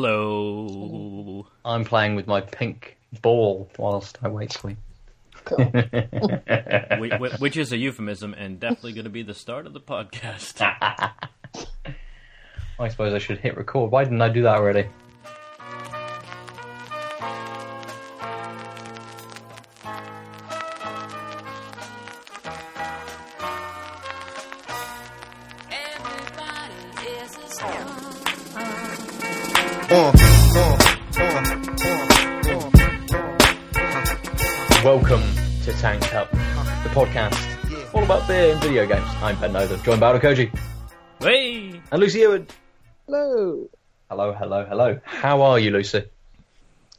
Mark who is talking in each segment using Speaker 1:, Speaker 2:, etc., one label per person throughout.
Speaker 1: Hello.
Speaker 2: I'm playing with my pink ball whilst I wait for you.
Speaker 3: Cool.
Speaker 1: Whi- whi- Which is a euphemism and definitely going to be the start of the podcast.
Speaker 2: I suppose I should hit record. Why didn't I do that already? Video games. I'm Ben Nolan, joined by Koji
Speaker 1: hey!
Speaker 2: and Lucy Ewan.
Speaker 3: Hello.
Speaker 2: Hello, hello, hello. How are you, Lucy?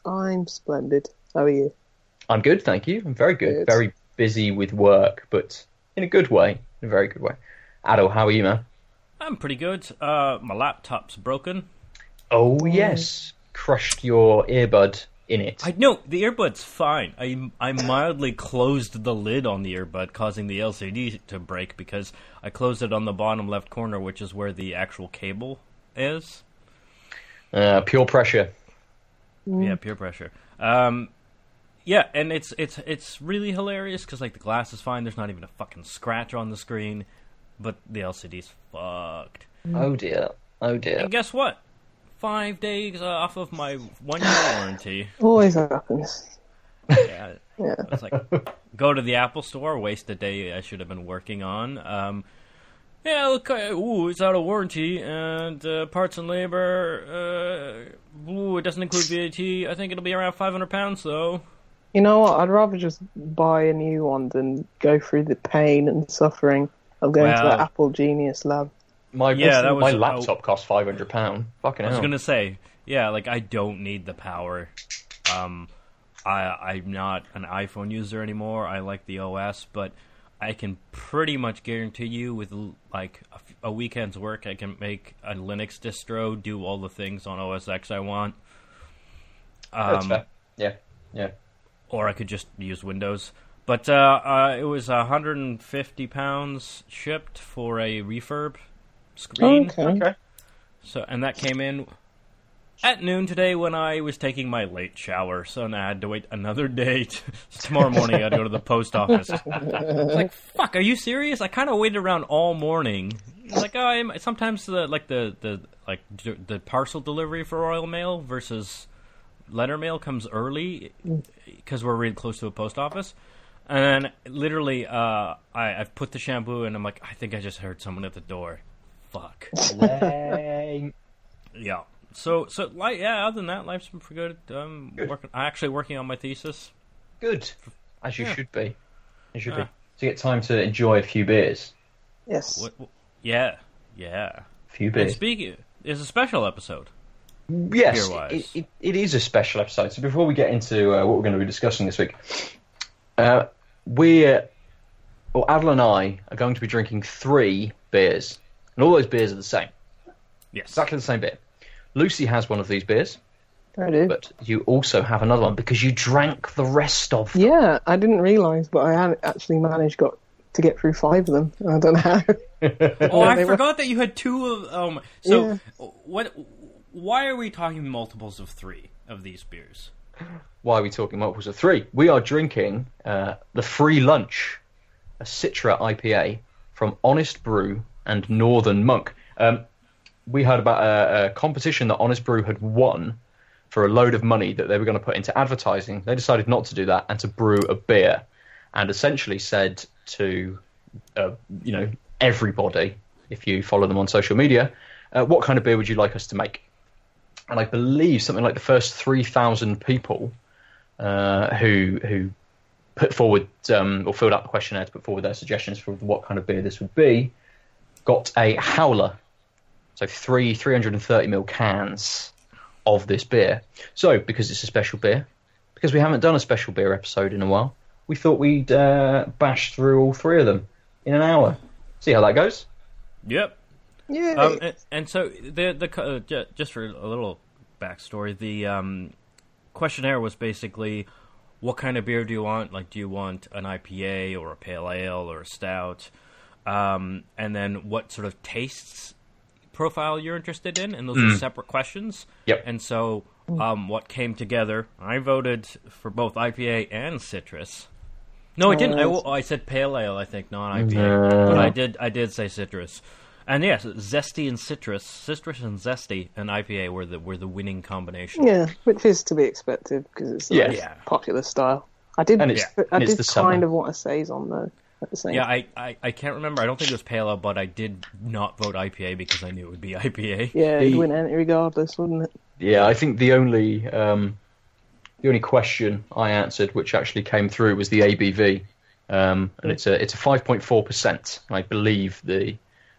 Speaker 3: I'm splendid. How are you?
Speaker 2: I'm good, thank you. I'm very good.
Speaker 3: Good.
Speaker 2: Very busy with work, but in a good way. In a very good way. Adel, how are you, man?
Speaker 1: I'm pretty good. Uh, my laptop's broken.
Speaker 2: Oh, yes. Crushed your earbud in it.
Speaker 1: I know the earbud's fine. I I mildly closed the lid on the earbud, causing the LCD to break because I closed it on the bottom left corner, which is where the actual cable is.
Speaker 2: Uh, pure pressure.
Speaker 1: Yeah, pure pressure. Um, yeah, and it's it's it's really hilarious because like the glass is fine. There's not even a fucking scratch on the screen, but the LCD's fucked.
Speaker 2: Oh, dear. Oh, dear.
Speaker 1: And guess what? Five days off of my one year warranty.
Speaker 3: Always happens.
Speaker 1: Yeah,
Speaker 3: Yeah.
Speaker 1: it's like go to the Apple Store, waste a day I should have been working on. Um, yeah, look, uh, ooh, it's out of warranty, and uh, parts and labor. Uh, ooh, it doesn't include VAT. I think it'll be around five hundred pounds, though.
Speaker 3: You know what? I'd rather just buy a new one than go through the pain and suffering of going to the Apple Genius Lab.
Speaker 2: My,
Speaker 1: Yeah, that was-
Speaker 2: my laptop cost £500. Fucking
Speaker 1: I was
Speaker 2: hell.
Speaker 1: gonna say, yeah, like I don't need the power. Um, I I'm not an iPhone user anymore. I like the OS, but I can pretty much guarantee you, with like a, f- a weekend's work, I can make a Linux distro do all the things on OS X I want. Um.
Speaker 2: Yeah, yeah.
Speaker 1: or I could just use Windows. But uh, uh, it was 150 pounds shipped for a refurb screen.
Speaker 3: Okay.
Speaker 2: Okay.
Speaker 1: So, and that came in at noon today when I was taking my late shower. So now I had to wait another day. To, tomorrow morning, I had to go to the post office. It's like, fuck, are you serious? I kind of waited around all morning. Like, oh, I'm, sometimes the like the the like d- the parcel delivery for Royal Mail versus letter mail comes early because we're really close to a post office. And then literally, uh, I, I've put the shampoo and I'm like, I think I just heard someone at the door. Fuck.
Speaker 2: Lame.
Speaker 1: Yeah. So so like yeah. Other than that, life's been pretty good. Um,
Speaker 2: Good.
Speaker 1: working. I'm actually working on my thesis.
Speaker 2: Good. As you
Speaker 1: Yeah.
Speaker 2: should be. You should
Speaker 1: Yeah.
Speaker 2: be. To get time to enjoy a few beers.
Speaker 3: Yes.
Speaker 1: What, what- yeah, yeah.
Speaker 2: A few
Speaker 1: And
Speaker 2: beers.
Speaker 1: speaking, it's a special episode.
Speaker 2: Yes, it, it, it is a special episode. So before we get into uh, what we're going to be discussing this week, uh, we're, well, Adel and I are going to be drinking three beers. And all those beers are the same.
Speaker 1: Yes.
Speaker 2: Exactly the same beer. Lucy has one of these beers,
Speaker 3: I do.
Speaker 2: but you also have another one because you drank the rest of them.
Speaker 3: Yeah, I didn't realise, but I actually managed got to get through five of them. I don't know how.
Speaker 1: Oh, I
Speaker 3: they were-
Speaker 1: forgot that you had two of. Um. So
Speaker 3: Yeah.
Speaker 1: what? Why are we talking multiples of three of these beers?
Speaker 2: Why are we talking multiples of three? We are drinking uh, the Free Lunch, a Citra IPA from Honest Brew and Northern Monk. Um, we heard about a, a competition that Honest Brew had won for a load of money that they were going to put into advertising. They decided not to do that and to brew a beer, and essentially said to, uh, you know, everybody, if you follow them on social media, uh, what kind of beer would you like us to make? and I believe something like the first three thousand people uh, who who put forward um, or filled out the questionnaire to put forward their suggestions for what kind of beer this would be, got a howler, so three three hundred and thirty ml cans of this beer. So because it's a special beer, because we haven't done a special beer episode in a while, we thought we'd uh, bash through all three of them in an hour. See how that goes.
Speaker 1: Yep.
Speaker 3: Yeah.
Speaker 1: Um, and, and so the the uh, just for a little backstory, the um, questionnaire was basically, what kind of beer do you want? Like, do you want an IPA or a pale ale or a stout? Um, and then what sort of tastes profile you're interested in, and those are separate questions.
Speaker 2: Yep.
Speaker 1: And so, um, what came together? I voted for both IPA and citrus. No, I didn't. I,
Speaker 3: Oh,
Speaker 1: I said pale ale. I think not IPA,
Speaker 2: No.
Speaker 1: but I did. I did say citrus. And yes, zesty and citrus, citrus and zesty and IPA were the were the winning combination.
Speaker 3: Yeah, which is to be expected because it's the
Speaker 2: Yeah.
Speaker 3: most
Speaker 1: Yeah.
Speaker 3: popular style. I did,
Speaker 2: And it's-
Speaker 3: I
Speaker 2: and it's
Speaker 3: did
Speaker 2: the summer.
Speaker 3: kind of want a saison though. At the same
Speaker 1: Yeah, I, I, I can't remember. I don't think it was pale ale, but I did not vote IPA because I knew it would be IPA.
Speaker 3: yeah, it'd
Speaker 2: The-
Speaker 3: win any regardless, wouldn't it?
Speaker 2: Yeah, I think the only um, the only question I answered, which actually came through, was the ABV, um, and it's a it's a five point four percent. I believe the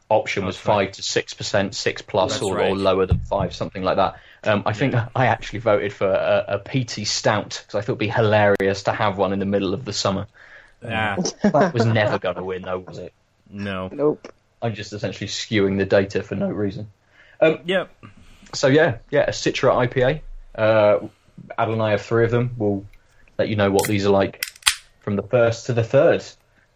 Speaker 2: option was
Speaker 1: That's right.
Speaker 2: five to six percent, six plus, or,
Speaker 1: right.
Speaker 2: or lower than five, something like that. Um, I think I actually voted for a, a PT Stout because I thought it'd be hilarious to have one in the middle of the summer.
Speaker 1: Ah,
Speaker 2: That was never going to win, though, was it?
Speaker 1: no.
Speaker 3: Nope.
Speaker 2: I'm just essentially skewing the data for no reason.
Speaker 1: Yep.
Speaker 2: So yeah, yeah, a Citra IPA. Uh, Adel and I have three of them. We'll let you know what these are like from the first to the third.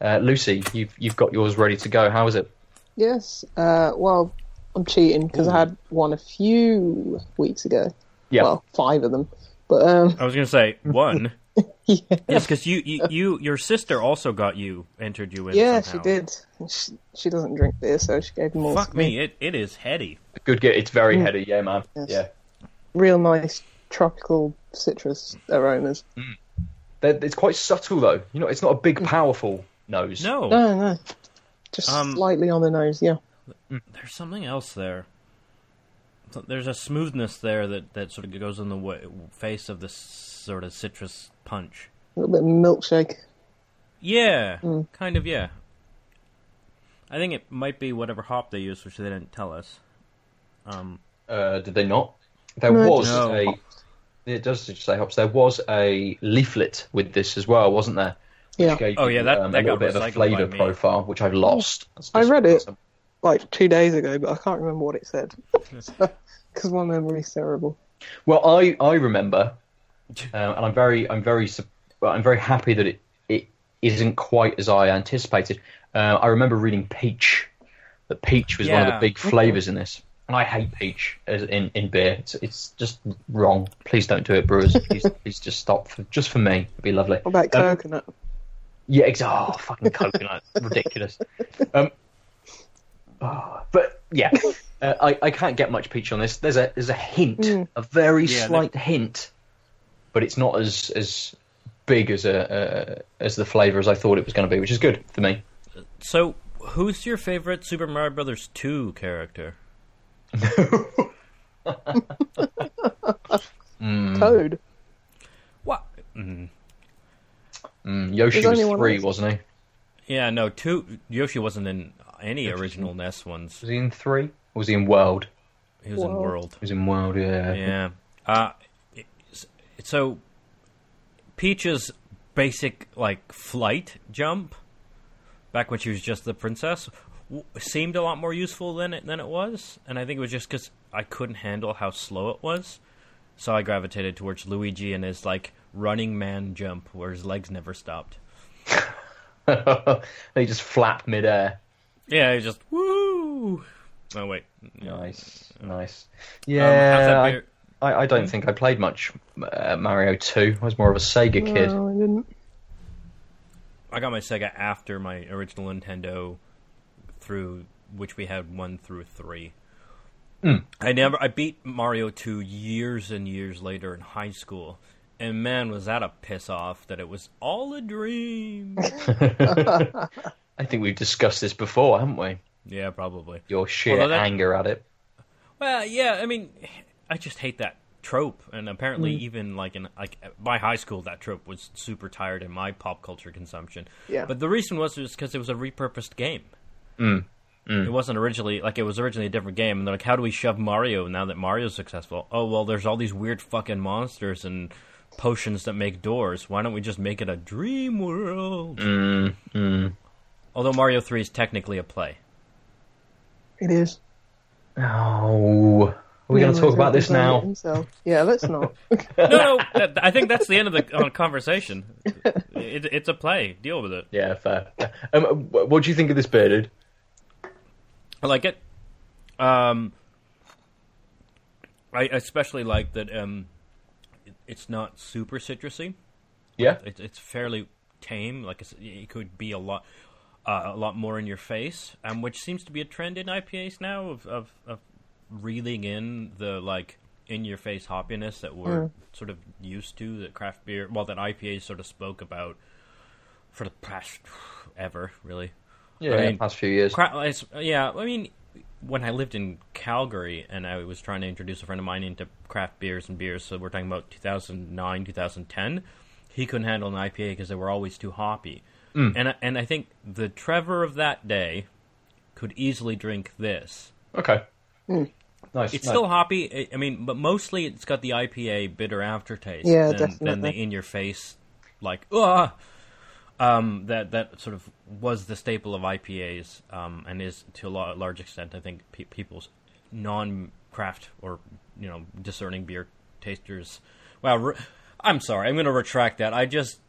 Speaker 2: Uh, Lucy, you've you've got yours ready to go. How is it?
Speaker 3: Yes. Uh, well, I'm cheating because I had one a few weeks ago.
Speaker 2: Yeah,
Speaker 3: Well, five of them. But um,
Speaker 1: I was gonna say one.
Speaker 3: yeah,
Speaker 1: yes, because you, you, you, your sister also got you entered you in.
Speaker 3: yeah,
Speaker 1: somehow.
Speaker 3: she did. She, she doesn't drink beer, so she gave them all.
Speaker 1: Fuck
Speaker 3: to
Speaker 1: me, it, it is heady.
Speaker 2: good. Get it's very mm. heady. Yeah, man.
Speaker 3: Yes.
Speaker 2: Yeah,
Speaker 3: Real nice tropical citrus aromas. Mm.
Speaker 2: They're, it's quite subtle though. You know, it's not a big, mm. powerful nose.
Speaker 1: No,
Speaker 3: No, no, just
Speaker 1: Um,
Speaker 3: slightly on the nose. Yeah.
Speaker 1: there's something else there. There's a smoothness there that, that sort of goes in the wa face of this sort of citrus punch.
Speaker 3: A little bit of milkshake.
Speaker 1: Yeah,
Speaker 3: Mm.
Speaker 1: kind of. Yeah. I think it might be whatever hop they use, which they didn't tell us. Um,
Speaker 2: Uh, did they not? There
Speaker 3: No,
Speaker 2: was
Speaker 1: just-
Speaker 2: a. It does say hops. There was a leaflet with this as well, wasn't there? Which
Speaker 3: Yeah.
Speaker 2: gave
Speaker 1: Oh, yeah, that-
Speaker 2: um,
Speaker 1: that
Speaker 2: a little
Speaker 1: got
Speaker 2: bit of a flavour profile, which I've lost.
Speaker 3: I read it.
Speaker 2: awesome.
Speaker 3: Like two days ago, but I can't remember what it said because my memory's terrible.
Speaker 2: Well, I I remember, uh, and I'm very I'm very well, I'm very happy that it it isn't quite as I anticipated. Uh, I remember reading peach. That peach was one of the big flavors in this, and I hate peach as in in beer. It's it's just wrong. Please don't do it, brewers. Please please just stop for just for me. It'd be lovely.
Speaker 3: What about
Speaker 2: Um,
Speaker 3: coconut?
Speaker 2: Yeah, exactly. Oh, fucking coconut. Ridiculous. Um, oh, but yeah, uh, I, I can't get much peach on this. There's a there's a hint,
Speaker 3: Mm.
Speaker 2: a very
Speaker 1: Yeah,
Speaker 2: slight hint, but it's not as as big as a uh, as the flavour as I thought it was going to be, which is good for me.
Speaker 1: so, who's your favorite Super Mario Brothers 2 character?
Speaker 3: Toad.
Speaker 1: What? Mm.
Speaker 2: Mm, Yoshi
Speaker 3: There's
Speaker 2: was three, wasn't he?
Speaker 1: Yeah, no, two. Yoshi wasn't in any original NES ones.
Speaker 2: Was he in three? Or was he in World?
Speaker 1: He was in
Speaker 3: World.
Speaker 1: World.
Speaker 2: He was in World. Yeah.
Speaker 1: Yeah. Uh, it's- so Peach's basic like flight jump back when she was just the princess w- seemed a lot more useful than it than it was, and I think it was just because I couldn't handle how slow it was, so I gravitated towards Luigi and his like running man jump where his legs never stopped.
Speaker 2: they just flap midair.
Speaker 1: Yeah, he just woo. Oh wait,
Speaker 2: Nice, nice.
Speaker 1: Um,
Speaker 2: Yeah,
Speaker 1: how's that beer?
Speaker 2: I, I don't think I played much uh, Mario 2. I was more of a Sega kid.
Speaker 3: No, I didn't.
Speaker 1: I got my Sega after my original Nintendo, through which we had one through three.
Speaker 2: Mm.
Speaker 1: I never I beat Mario two years and years later in high school, and man, was that a piss off that it was all a dream.
Speaker 2: I think we've discussed this before, haven't we?
Speaker 1: yeah, probably.
Speaker 2: Your sheer
Speaker 1: Although that-
Speaker 2: anger at it.
Speaker 1: Well, yeah, I mean, I just hate that trope, and apparently, even like in like by high school, that trope was super tired in my pop culture consumption.
Speaker 3: Yeah.
Speaker 1: But the reason was just because it was a repurposed game.
Speaker 2: Mm.
Speaker 1: It wasn't originally like it was originally a different game, and they're like, "How do we shove Mario now that Mario's successful?" Oh well, there's all these weird fucking monsters and potions that make doors. Why don't we just make it a dream world?
Speaker 2: Mm, mm.
Speaker 1: Although Mario Three is technically a play.
Speaker 3: It is.
Speaker 2: Oh. Are we going to talk about this now?
Speaker 3: Himself. Yeah, let's not.
Speaker 1: No, no, I think that's the end of the uh, conversation. It, it's a play. Deal with it.
Speaker 2: Yeah, fair. Um, what do you think of this beer, dude?
Speaker 1: I like it. Um, I especially like that. Um, it, it's not super citrusy.
Speaker 2: Yeah.
Speaker 1: It's it's fairly tame. Like it could be a lot, uh, a lot more in your face, um, which seems to be a trend in IPAs now of of, of reeling in the like in your face hoppiness that we're mm. sort of used to that craft beer, well, that IPAs sort of spoke about for the past ever, really.
Speaker 2: Yeah.
Speaker 1: I mean,
Speaker 2: past few years.
Speaker 1: Cra- it's- yeah, I mean, when I lived in Calgary and I was trying to introduce a friend of mine into craft beers and beers, so we're talking about 2009, 2010, he couldn't handle an IPA because they were always too hoppy. Mm. And I, and I think the Trevor of that day could easily drink this.
Speaker 2: Okay. Nice.
Speaker 1: It's
Speaker 2: No.
Speaker 1: still hoppy. I- I mean, but mostly it's got the IPA bitter aftertaste.
Speaker 3: Yeah,
Speaker 1: than, Than the in your face, like ugh. Um, that that sort of was the staple of IPAs, um, and is to a la- large extent, I think, pe- people's non-craft or you know discerning beer tasters. Well, re- I'm sorry, I'm going to retract that. I just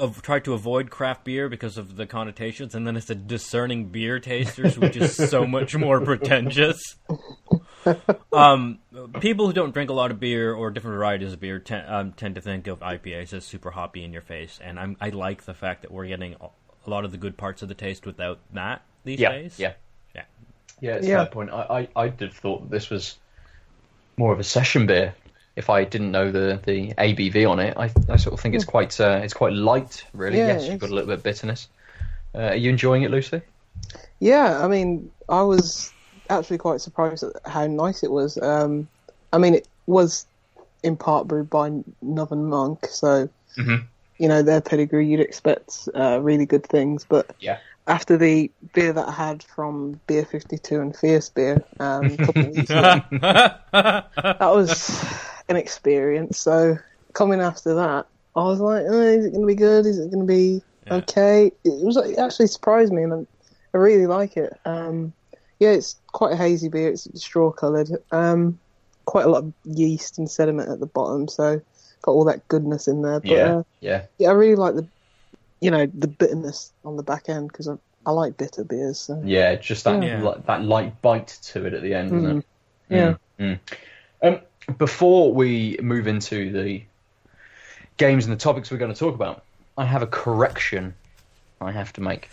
Speaker 1: av- tried to avoid craft beer because of the connotations, and then it's the discerning beer tasters, which is so much more pretentious um, people who don't drink a lot of beer or different varieties of beer ten, um, tend to think of IPAs as super hoppy in your face, and I'm, I like the fact that we're getting a a lot of the good parts of the taste without that these
Speaker 2: Yeah.
Speaker 1: days.
Speaker 2: Yeah.
Speaker 1: yeah.
Speaker 2: Yeah, it's
Speaker 3: Yeah.
Speaker 2: a fair point. I, I, I did thought this was more of a session beer. If I didn't know the, the ABV on it, I, I sort of think it's quite uh, it's quite light, really.
Speaker 3: Yeah,
Speaker 2: yes,
Speaker 3: it
Speaker 2: you've got a little bit of bitterness. Uh, are you enjoying it, Lucy?
Speaker 3: Yeah, I mean, I was actually quite surprised at how nice it was. Um, I mean, it was in part brewed by Northern Monk, so
Speaker 2: Mhm.
Speaker 3: you know their pedigree, you'd expect uh, really good things. But
Speaker 2: Yeah.
Speaker 3: after the beer that I had from Beer Fifty Two and Fierce Beer um, a couple of weeks ago, that was an experience. So coming after that, I was like, oh, is it going to be good? Is it going to be
Speaker 1: Yeah.
Speaker 3: okay? It was it actually surprised me, and I, I really like it. Um, yeah, it's quite a hazy beer. It's straw coloured. Um, quite a lot of yeast and sediment at the bottom, so got all that goodness in there. But
Speaker 2: yeah,
Speaker 3: uh,
Speaker 2: yeah,
Speaker 3: yeah, I really like the, you know, the bitterness on the back end because I, I like bitter beers. So.
Speaker 2: yeah. Just that
Speaker 1: Yeah.
Speaker 2: li- that light bite to it at the end, isn't it?
Speaker 3: Yeah.
Speaker 2: Mm. Um, before we move into the games and the topics we're going to talk about, I have a correction I have to make.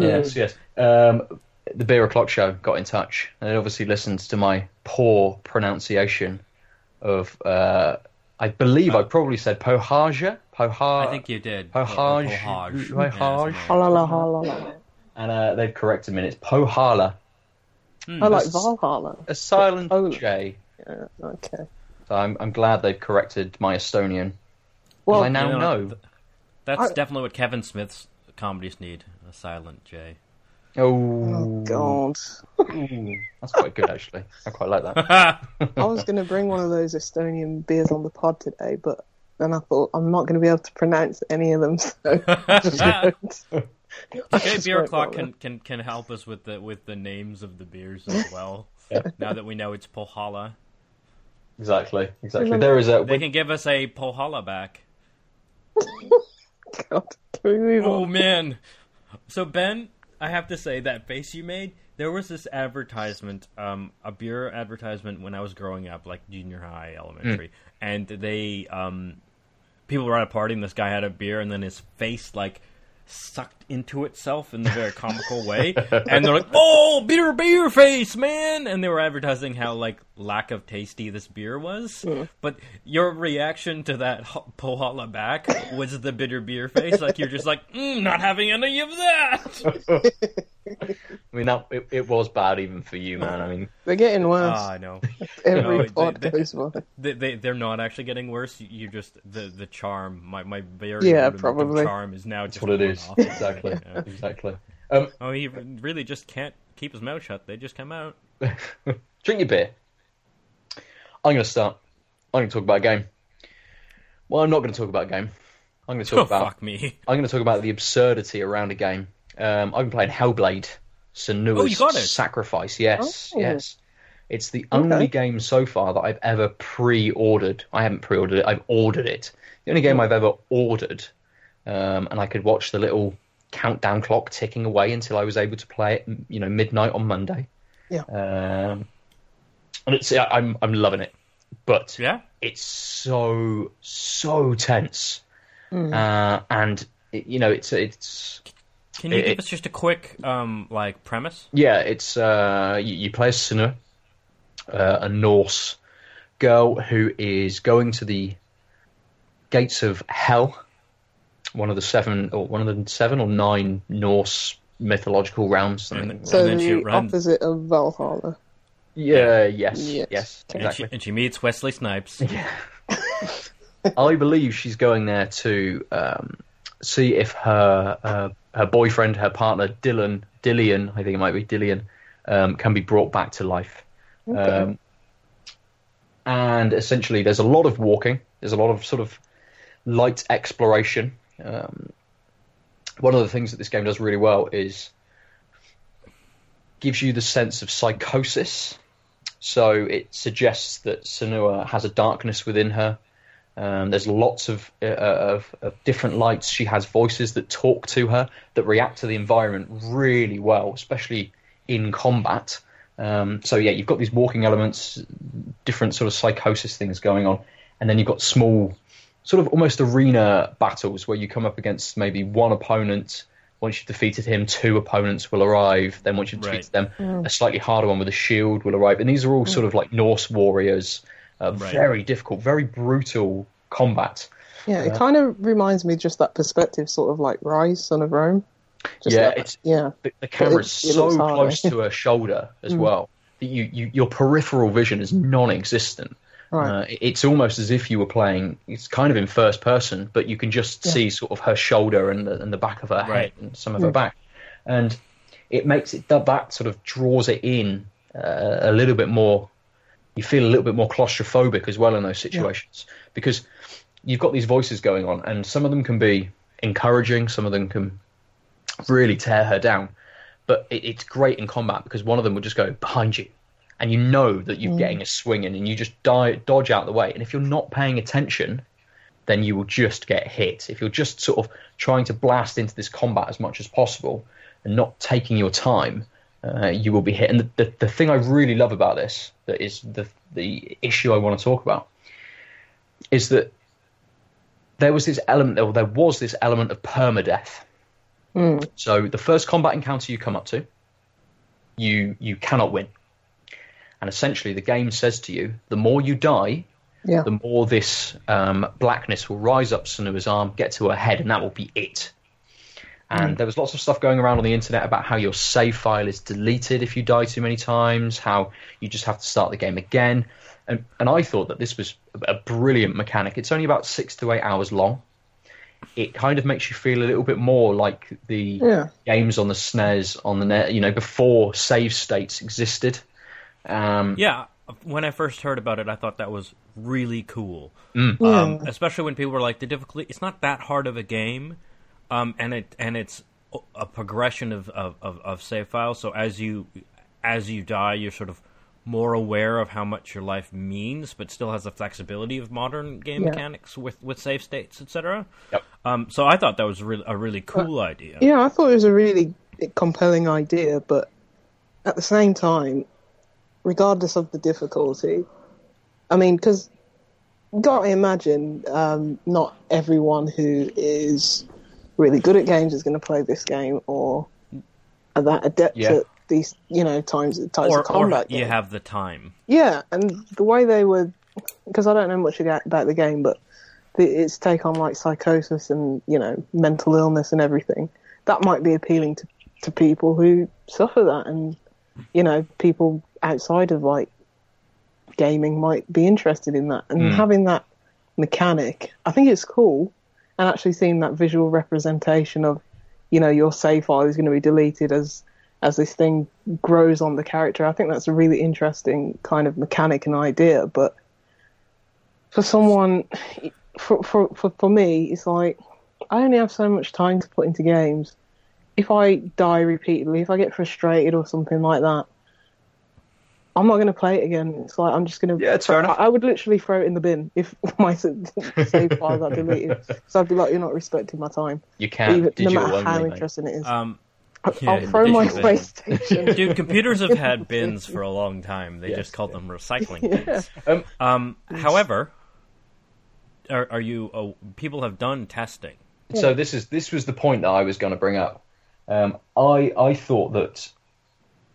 Speaker 2: Yes, yes. Um, the Beer O'Clock Show got in touch and they obviously listened to my poor pronunciation of, uh, I believe I probably said Pohaja. Poha.
Speaker 1: I think you did.
Speaker 2: Pohage.
Speaker 1: Pohage.
Speaker 2: Pohage.
Speaker 1: Yeah, something like
Speaker 3: Halala, halala.
Speaker 2: And uh, they've corrected me. and It's Pohala.
Speaker 1: Hmm.
Speaker 3: I like
Speaker 2: That's-
Speaker 3: Valhalla.
Speaker 2: A silent
Speaker 3: Oh.
Speaker 2: J.
Speaker 3: Yeah, okay.
Speaker 2: So I'm, I'm glad they've corrected my Estonian.
Speaker 3: Well,
Speaker 2: I now
Speaker 1: you know,
Speaker 2: know.
Speaker 1: th- That's
Speaker 3: I-
Speaker 1: definitely what Kevin Smith's comedies need. A silent J.
Speaker 3: Oh
Speaker 2: Oh,
Speaker 3: God!
Speaker 2: That's quite good actually. I quite like that.
Speaker 3: I was going to bring one of those Estonian beers on the pod today, but then I thought I'm not going to be able to pronounce any of them. So I just won't. I
Speaker 1: Okay, Beer
Speaker 3: won't
Speaker 1: O'Clock can, can can help us with the with the names of the beers as well. Now that we know it's Pohala,
Speaker 2: Exactly, exactly. There is a
Speaker 1: they can give us a Pohala back.
Speaker 3: God, can we move
Speaker 1: Oh
Speaker 3: on?
Speaker 1: man! So Ben, I have to say that face you made. There was this advertisement, um, a beer advertisement when I was growing up, like junior high, elementary, and they, um, people were at a party and this guy had a beer and then his face like sucked into itself in the very comical way, and they're like, "Oh, beer, beer face, man!" And they were advertising how like lack of tasty this beer was. But your reaction to that ho- Pohala back was the bitter beer face, like you're just like, mm, "Not having any of that."
Speaker 2: I mean, that it, it was bad even for you, man. I mean,
Speaker 3: They're getting worse.
Speaker 1: Ah, I know.
Speaker 3: Every
Speaker 1: no, they-
Speaker 3: pod
Speaker 1: they-
Speaker 3: goes by.
Speaker 1: They, they they're not actually getting worse. You, you just the the charm, my my very
Speaker 3: Yeah,
Speaker 1: rudimental
Speaker 3: probably.
Speaker 1: charm is now
Speaker 2: that's
Speaker 1: just
Speaker 2: what it is.
Speaker 1: off.
Speaker 2: Exactly,
Speaker 1: Yeah.
Speaker 2: exactly. Um,
Speaker 1: Oh, he really just can't keep his mouth shut. They just come out.
Speaker 2: drink your beer. I'm going to start. I'm going to talk about a game. Well, I'm not going to talk about a game. I'm going to talk
Speaker 1: Oh,
Speaker 2: about.
Speaker 1: fuck me.
Speaker 2: I'm going to talk about the absurdity around a game. Um, I've been playing Hellblade: Senua's
Speaker 1: Oh, you got it?
Speaker 2: Sacrifice. Yes,
Speaker 3: Oh.
Speaker 2: yes. It's the only game so far that I've ever pre-ordered. I haven't pre-ordered it. I've ordered it. The only
Speaker 3: Hmm.
Speaker 2: game I've ever ordered, um, and I could watch the little countdown clock ticking away until I was able to play it. You know, midnight on Monday.
Speaker 3: Yeah.
Speaker 2: Um, and it's I'm I'm loving it, but
Speaker 1: Yeah.
Speaker 2: it's so so tense, uh, and it, you know it's it's
Speaker 1: Can you
Speaker 2: It-
Speaker 1: give us just a quick um like premise?
Speaker 2: yeah it's uh, you, you play as Senua, uh, a Norse girl who is going to the gates of hell, one of the seven or one of the seven or nine Norse mythological realms. Something.
Speaker 1: And-
Speaker 3: So
Speaker 1: then
Speaker 3: the
Speaker 1: runs-
Speaker 3: opposite of Valhalla.
Speaker 2: yeah, yes,
Speaker 3: Yes.
Speaker 2: yes,
Speaker 3: Okay.
Speaker 1: And she,
Speaker 2: exactly.
Speaker 1: and she meets Wesley Snipes. Yeah.
Speaker 2: I believe she's going there to um, see if her uh, her boyfriend, her partner Dylan, Dillian, I think it might be Dillian, um, can be brought back to life. Um, and essentially, there's a lot of walking. There's a lot of sort of light exploration. Um, one of the things that this game does really well is gives you the sense of psychosis. So it suggests that Senua has a darkness within her. Um, there's lots of, uh, of of different lights. She has voices that talk to her that react to the environment really well, especially in combat. Um, so yeah, you've got these walking elements, different sort of psychosis things going on, and then you've got small, sort of almost arena battles where you come up against maybe one opponent. Once you've defeated him, two opponents will arrive. Then once you've
Speaker 1: Right.
Speaker 2: defeated them, a slightly harder one with a shield will arrive. And these are all sort of like Norse warriors. Uh,
Speaker 1: Right.
Speaker 2: Very difficult, very brutal combat.
Speaker 3: Yeah, it kind of reminds me just that perspective, sort of like Ryse, Son of Rome. Just
Speaker 2: Yeah,
Speaker 3: like-
Speaker 2: it's-
Speaker 3: yeah,
Speaker 2: The, the camera
Speaker 3: it-
Speaker 2: is
Speaker 3: it
Speaker 2: so
Speaker 3: looks
Speaker 2: close to her shoulder as well that you, you your peripheral vision is non-existent.
Speaker 3: Right.
Speaker 2: Uh, it's almost as if you were playing. It's kind of in first person, but you can just see sort of her shoulder and the, and the back of her
Speaker 1: Right.
Speaker 2: head and some of her back, and it makes it that that sort of draws it in uh, a little bit more. You feel a little bit more claustrophobic as well in those situations because you've got these voices going on, and some of them can be encouraging, some of them can really tear her down. But it, it's great in combat because one of them will just go behind you, and you know that you're mm. getting a swing in, and you just die, dodge out the way. And if you're not paying attention, then you will just get hit. If you're just sort of trying to blast into this combat as much as possible and not taking your time, uh, you will be hit. And the, the, the thing I really love about this, that is the the issue I want to talk about, is that there was this element, or there was this element of permadeath. So the first combat encounter you come up to, you you cannot win, and essentially the game says to you, the more you die,
Speaker 3: yeah,
Speaker 2: the more this um, blackness will rise up Senua's arm, get to her head, and that will be it. And there was lots of stuff going around on the internet about how your save file is deleted if you die too many times, how you just have to start the game again. And, and I thought that this was a brilliant mechanic. It's only about six to eight hours long. It kind of makes you feel a little bit more like the
Speaker 3: Yeah.
Speaker 2: games on the SNES on the net, you know, before save states existed. Um,
Speaker 1: Yeah, when I first heard about it, I thought that was really cool.
Speaker 2: Mm.
Speaker 1: Um, especially when people were like, "The difficulty it's not that hard of a game," um, and it and it's a progression of, of, of, of save files. So as you as you die, you're sort of more aware of how much your life means, but still has the flexibility of modern game
Speaker 3: Yeah.
Speaker 1: mechanics with, with save states, etc.
Speaker 2: Yep.
Speaker 1: Um, so I thought that was really, a really cool idea.
Speaker 3: Yeah, I thought it was a really compelling idea, but at the same time, regardless of the difficulty, I mean, because got to imagine um, not everyone who is really good at games is going to play this game or are that adept
Speaker 2: Yeah.
Speaker 3: at these, you know, times types
Speaker 1: Or,
Speaker 3: of combat.
Speaker 1: or you have the time.
Speaker 3: Yeah, and the way they were, because I don't know much about the game, but the, its take on like psychosis and you know mental illness and everything, that might be appealing to to people who suffer that, and you know people outside of like gaming might be interested in that, and hmm. having that mechanic, I think it's cool, and actually seeing that visual representation of, you know, your save file is going to be deleted as as this thing grows on the character. I think that's a really interesting kind of mechanic and idea. But for someone, for for for, for me, it's like I only have so much time to put into games. If I die repeatedly, if I get frustrated or something like that, I'm not going to play it again. It's like I'm just going to.
Speaker 2: Yeah, it's fair enough.
Speaker 3: I, I would literally throw it in the bin if my save file got deleted. So I'd be like, "You're not respecting my time."
Speaker 2: You can
Speaker 3: Even, no matter how
Speaker 2: only, mate.
Speaker 3: interesting it is.
Speaker 1: Um, Yeah,
Speaker 3: I'll throw my
Speaker 1: digital.
Speaker 3: PlayStation.
Speaker 1: Dude, computers have had bins for a long time. They
Speaker 2: Yes,
Speaker 1: just called them recycling
Speaker 3: Yeah.
Speaker 1: bins.
Speaker 2: Um,
Speaker 1: Um, however, are, are you? Uh, people have done testing.
Speaker 2: So this is this was the point that I was going to bring up. Um, I I thought that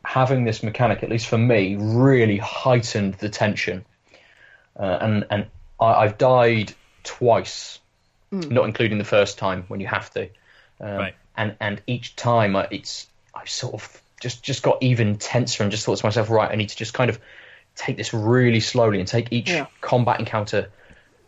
Speaker 2: having this mechanic, at least for me, really heightened the tension. Uh, and and I, I've died twice, not including the first time when you have to. Um,
Speaker 1: Right.
Speaker 2: And and each time I, it's I've sort of just just got even tenser and just thought to myself, right, I need to just kind of take this really slowly and take each
Speaker 3: Yeah.
Speaker 2: combat encounter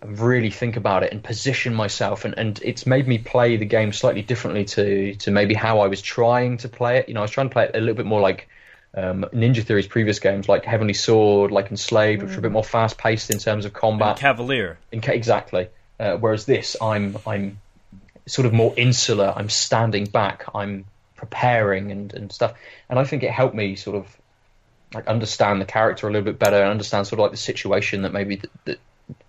Speaker 2: and really think about it and position myself and, and it's made me play the game slightly differently to to maybe how I was trying to play it. You know, I was trying to play it a little bit more like um, Ninja Theory's previous games, like Heavenly Sword, like Enslaved, which were a bit more fast paced in terms of combat.
Speaker 1: Cavalier.
Speaker 2: In exactly. Uh, whereas this, I'm I'm sort of more insular. I'm standing back. I'm preparing and, and stuff. And I think it helped me sort of like understand the character a little bit better and understand sort of like the situation that maybe that, that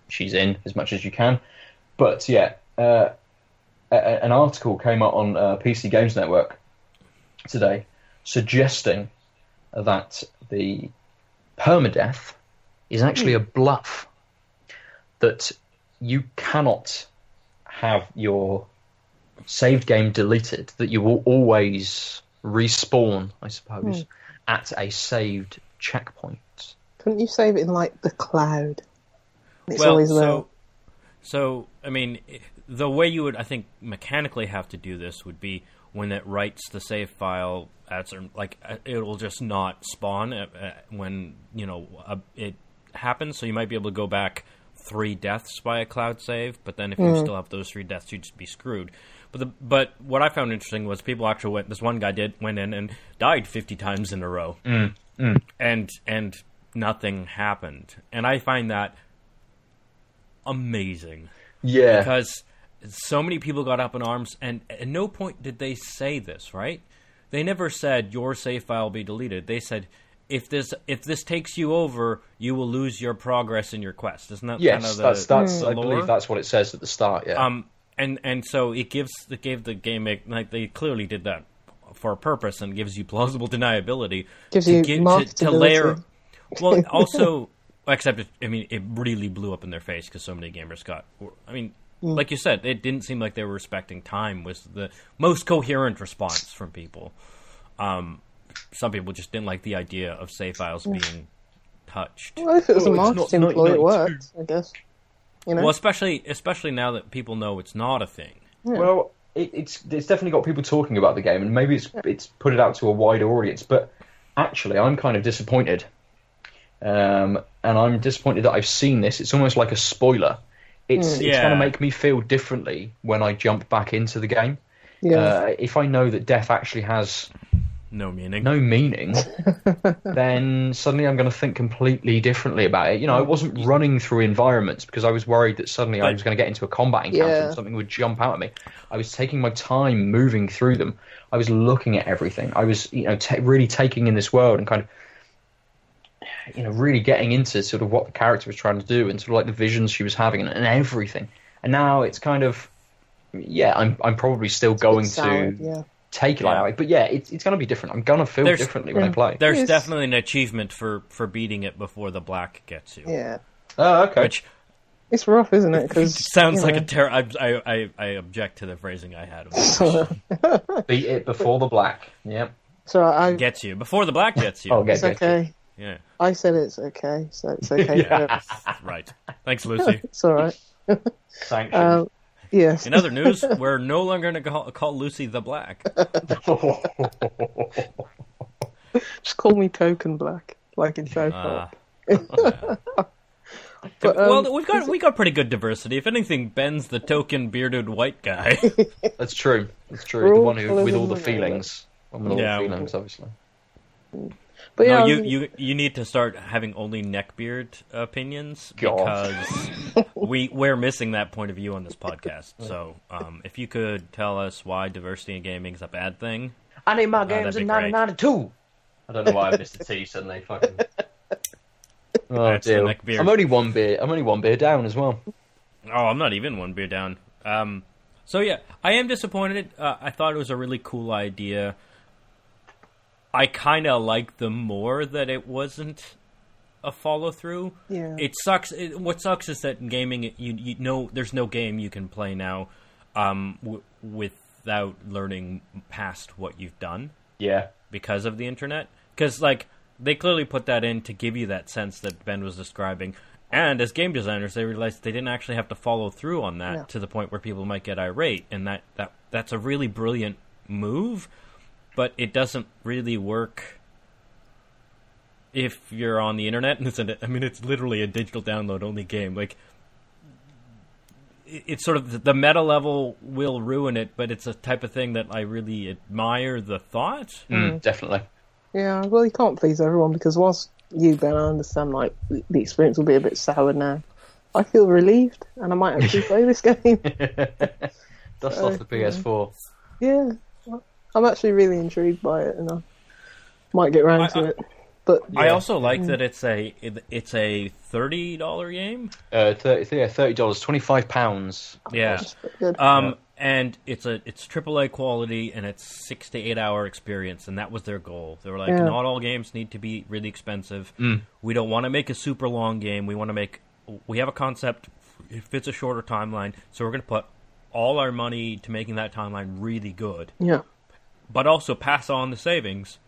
Speaker 2: she's in as much as you can. But yeah, uh, a, a- an article came out on uh, PC Games Network today suggesting that the permadeath is actually hmm. a bluff. That you cannot have your saved game deleted, that you will always respawn, I suppose, hmm. at a saved checkpoint.
Speaker 3: Couldn't you save it in like the cloud? It's
Speaker 1: well,
Speaker 3: always there.
Speaker 1: so, so I mean, the way you would, I think, mechanically have to do this would be when it writes the save file at certain, like it'll just not spawn uh, uh, when you know uh, it happens. So you might be able to go back three deaths by a cloud save, but then if you still have those three deaths, you'd just be screwed. But the, but what I found interesting was people actually went. This one guy did went in and died fifty times in a row, and and nothing happened. And I find that amazing
Speaker 2: Yeah.
Speaker 1: because so many people got up in arms, and at no point did they say this, right? They never said your save file will be deleted. They said if this if this takes you over, you will lose your progress in your quest. Isn't that
Speaker 2: yes,
Speaker 1: kind of the,
Speaker 2: that's that's.
Speaker 1: the
Speaker 2: I believe that's what it says at the start. Yeah.
Speaker 1: Um, and and so it gives it gave the game like they clearly did that for a purpose and gives you plausible deniability
Speaker 3: Gives
Speaker 1: to
Speaker 3: you
Speaker 1: give- to, to layer. Well, also, except it, I mean, it really blew up in their face because so many gamers got. I mean,
Speaker 3: Mm.
Speaker 1: like you said, it didn't seem like they were respecting time. Was the most coherent response from people. Um, some people just didn't like the idea of save files being touched.
Speaker 3: well, if it was a
Speaker 2: Well, it's
Speaker 3: marketing
Speaker 2: not-
Speaker 3: ploy, it worked, I guess. You know?
Speaker 1: Well, especially especially now that people know it's not a thing.
Speaker 2: Well, it, it's it's definitely got people talking about the game, and maybe it's it's put it out to a wider audience. But actually, I'm kind of disappointed, um, and I'm disappointed that I've seen this. It's almost like a spoiler. It's it's
Speaker 1: Yeah.
Speaker 2: going to make me feel differently when I jump back into the game.
Speaker 3: yeah.
Speaker 2: Uh, if I know that death actually has
Speaker 1: No meaning.
Speaker 2: no meaning, then suddenly I'm going to think completely differently about it. You know, I wasn't running through environments because I was worried that suddenly I was going to get into a combat encounter
Speaker 3: Yeah.
Speaker 2: and something would jump out at me. I was taking my time moving through them. I was looking at everything. I was, you know, ta really taking in this world and kind of, you know, really getting into sort of what the character was trying to do and sort of like the visions she was having and, and everything. And now it's kind of, yeah, I'm I'm probably still going
Speaker 3: Sour,
Speaker 2: to
Speaker 3: yeah.
Speaker 2: take it like
Speaker 1: Yeah.
Speaker 2: that. But yeah, it's, it's going to be different. I'm going to feel
Speaker 1: There's-
Speaker 2: differently when I play.
Speaker 1: There's
Speaker 3: Yes.
Speaker 1: definitely an achievement for for beating it before the black gets you.
Speaker 3: Yeah.
Speaker 2: Oh, okay.
Speaker 1: Which
Speaker 3: It's rough, isn't it? Because
Speaker 1: sounds like a terror. I, I I I object to the phrasing I had.
Speaker 2: Beat it before the black. Yep.
Speaker 3: So I,
Speaker 1: gets you before the black gets you.
Speaker 2: Oh, get
Speaker 3: it's okay.
Speaker 1: Yeah,
Speaker 3: I said it's okay, so it's okay.
Speaker 1: yeah, right. Thanks, Lucy.
Speaker 3: It's all right.
Speaker 2: Sanctions.
Speaker 3: Um, yes.
Speaker 1: In other news, we're no longer going to call, call Lucy the Black.
Speaker 3: Just call me Token Black, like in South. Park. But, um,
Speaker 1: well, we've got we got pretty good diversity. If anything, Ben's the token bearded white guy.
Speaker 2: That's true. That's true.
Speaker 3: We're
Speaker 2: the one who with all the
Speaker 3: the
Speaker 2: feelings. One with all
Speaker 1: Yeah.
Speaker 2: the feelings, obviously.
Speaker 3: But yeah,
Speaker 1: no,
Speaker 3: I
Speaker 1: you,
Speaker 3: mean,
Speaker 1: you you need to start having only neckbeard opinions
Speaker 2: God.
Speaker 1: because we we're missing that point of view on this podcast. So, um, if you could tell us why diversity in gaming is a bad thing,
Speaker 2: I need my
Speaker 1: that'd be great.
Speaker 2: I don't know why I missed the T suddenly. Fucking. Oh
Speaker 1: That's
Speaker 2: dear. I'm only one beer. I'm only one beer down as well.
Speaker 1: Oh, I'm not even one beer down. Um, so yeah, I am disappointed. Uh, I thought it was a really cool idea. I kind of like them more that it wasn't a follow through.
Speaker 3: Yeah.
Speaker 1: It sucks. It, what sucks is that in gaming, you you know, there's no game you can play now, um, w- without learning past what you've done
Speaker 2: Yeah.
Speaker 1: because of the internet. Because like they clearly put that in to give you that sense that Ben was describing. And as game designers, they realized they didn't actually have to follow through on that
Speaker 3: Yeah.
Speaker 1: to the point where people might get irate, and that, that that's a really brilliant move. But it doesn't really work if you're on the internet. And it's a, I mean, it's literally a digital download only game. Like it- it's sort of the meta level will ruin it, but it's a type of thing that I really admire the thought.
Speaker 2: Mm, definitely.
Speaker 3: Yeah, well, you can't please everyone because whilst you, Ben, I understand like the experience will be a bit sour now. I feel relieved, and I might actually play this game.
Speaker 2: Dust
Speaker 3: Uh,
Speaker 2: off the PS4.
Speaker 3: yeah, I'm actually really intrigued by it, and I might get round
Speaker 1: I-
Speaker 3: to
Speaker 1: I-
Speaker 3: it. But
Speaker 1: I also like that it's a it- it's a thirty dollar game.
Speaker 2: Uh, 30, yeah, thirty dollars, twenty five pounds.
Speaker 1: Yeah,
Speaker 3: it's pretty good.
Speaker 1: um, and it's a it's AAA quality and it's six to eight hour experience, and that was their goal. They were like,
Speaker 3: Yeah.
Speaker 1: not all games need to be really expensive. We don't want to make a super long game. We want to make we have a concept. It fits a shorter timeline, so we're going to put all our money to making that timeline really good.
Speaker 3: yeah,
Speaker 1: but also pass on the savings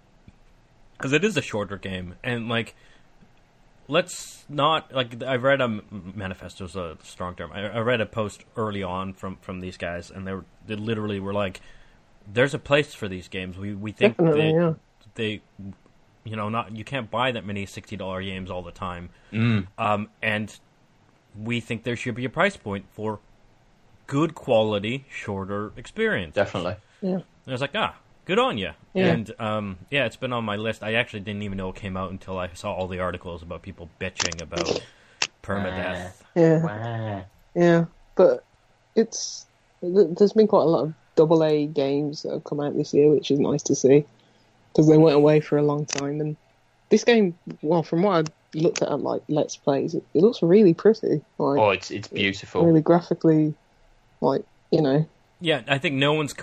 Speaker 1: because it is a shorter game and like let's not like i read a manifesto manifesto's a strong term I, I read a post early on from from these guys and they were they literally were like there's a place for these games we we think
Speaker 3: definitely,
Speaker 1: they,
Speaker 3: yeah.
Speaker 1: they you know not you can't buy that many $60 games all the time
Speaker 2: Mm.
Speaker 1: um and we think there should be a price point for good quality shorter experience
Speaker 2: Definitely.
Speaker 3: Yeah.
Speaker 1: and I was like, ah, good on you.
Speaker 3: Yeah.
Speaker 1: And um, yeah, it's been on my list. I actually didn't even know it came out until I saw all the articles about people bitching about permadeath.
Speaker 3: Yeah,
Speaker 2: Wow.
Speaker 3: yeah, but it's there's been quite a lot of double A games that have come out this year, which is nice to see because they went away for a long time. And this game, well, from what I looked at, like Let's Plays, it, it looks really pretty, like
Speaker 2: Oh, it's it's beautiful.
Speaker 3: really graphically, like you know,
Speaker 1: Yeah, I think no one's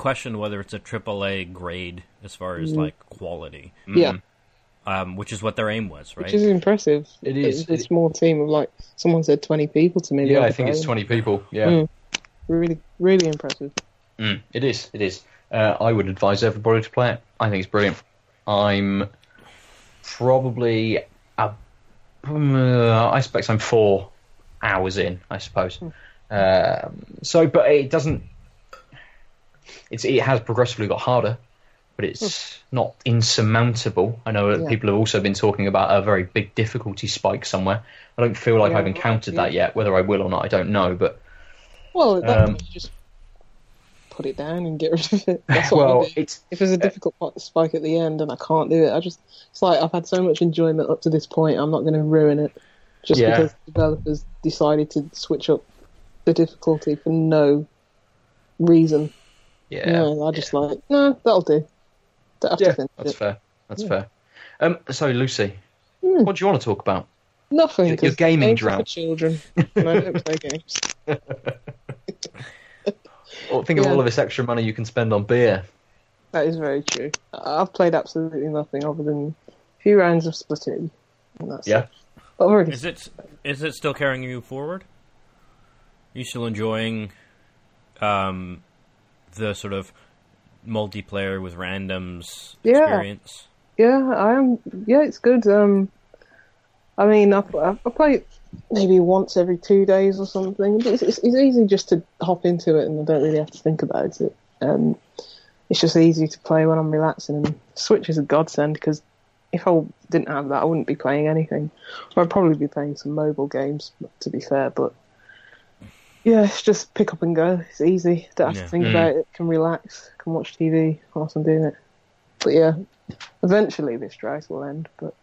Speaker 1: c- questioned whether it's a AAA grade as far as like quality,
Speaker 3: yeah,
Speaker 1: um, which is what their aim was, right?
Speaker 3: which is impressive.
Speaker 2: It is.
Speaker 3: It's a small team of like someone said twenty people to me.
Speaker 2: Yeah, I think it's twenty people. Yeah,
Speaker 3: Mm. Really, really impressive.
Speaker 2: Mm, it is. It is. Uh, I would advise everybody to play it. I think it's brilliant. I'm probably, a, uh, I suppose I'm four hours in. I suppose. Um, so, but it doesn't. It's it has progressively got harder, but it's not insurmountable. I know
Speaker 3: Yeah.
Speaker 2: people have also been talking about a very big difficulty spike somewhere. I don't feel like
Speaker 3: Yeah,
Speaker 2: I've encountered that yet. Whether I will or not, I don't know. But
Speaker 3: Well, that
Speaker 2: Um,
Speaker 3: you just put it down and get rid of it. That's what
Speaker 2: well, it's
Speaker 3: if there's a difficult part spike at the end and I can't do it, I just it's like I've had so much enjoyment up to this point. I'm not going to ruin it just
Speaker 2: Yeah.
Speaker 3: because developers decided to switch up the difficulty for no reason.
Speaker 2: Yeah.
Speaker 3: No, I just like no, that'll do. Don't have
Speaker 2: Yeah,
Speaker 3: to finish
Speaker 2: that's
Speaker 3: it.
Speaker 2: fair. That's
Speaker 3: Yeah.
Speaker 2: fair. Um, so Lucy,
Speaker 3: Hmm.
Speaker 2: what do you want to talk about?
Speaker 3: Nothing.
Speaker 2: Your- your
Speaker 3: 'cause
Speaker 2: gaming
Speaker 3: games are for
Speaker 2: drought.
Speaker 3: children. and I don't play games.
Speaker 2: Or think of all of this extra money you can spend on beer.
Speaker 3: That is very true. I- I've played absolutely nothing other than a few rounds of Splatoon.
Speaker 2: Yeah.
Speaker 3: it. Already
Speaker 1: Is it is it still carrying you forward? Are you still enjoying um, the sort of multiplayer with randoms
Speaker 3: Yeah.
Speaker 1: experience?
Speaker 3: Yeah, I am. Yeah, it's good. Um, I mean, I, I, I play it maybe once every two days or something. It's, it's, it's easy just to hop into it, and I don't really have to think about it. Um, it's just easy to play when I'm relaxing, and Switch is a godsend because if I didn't have that, I wouldn't be playing anything. I'd probably be playing some mobile games, to be fair. But yeah, it's just pick up and go. It's easy. Don't have
Speaker 1: Yeah.
Speaker 3: to think
Speaker 2: Mm.
Speaker 3: about it. Can relax. Can watch TV whilst I'm doing it. But yeah, eventually this drought will end. But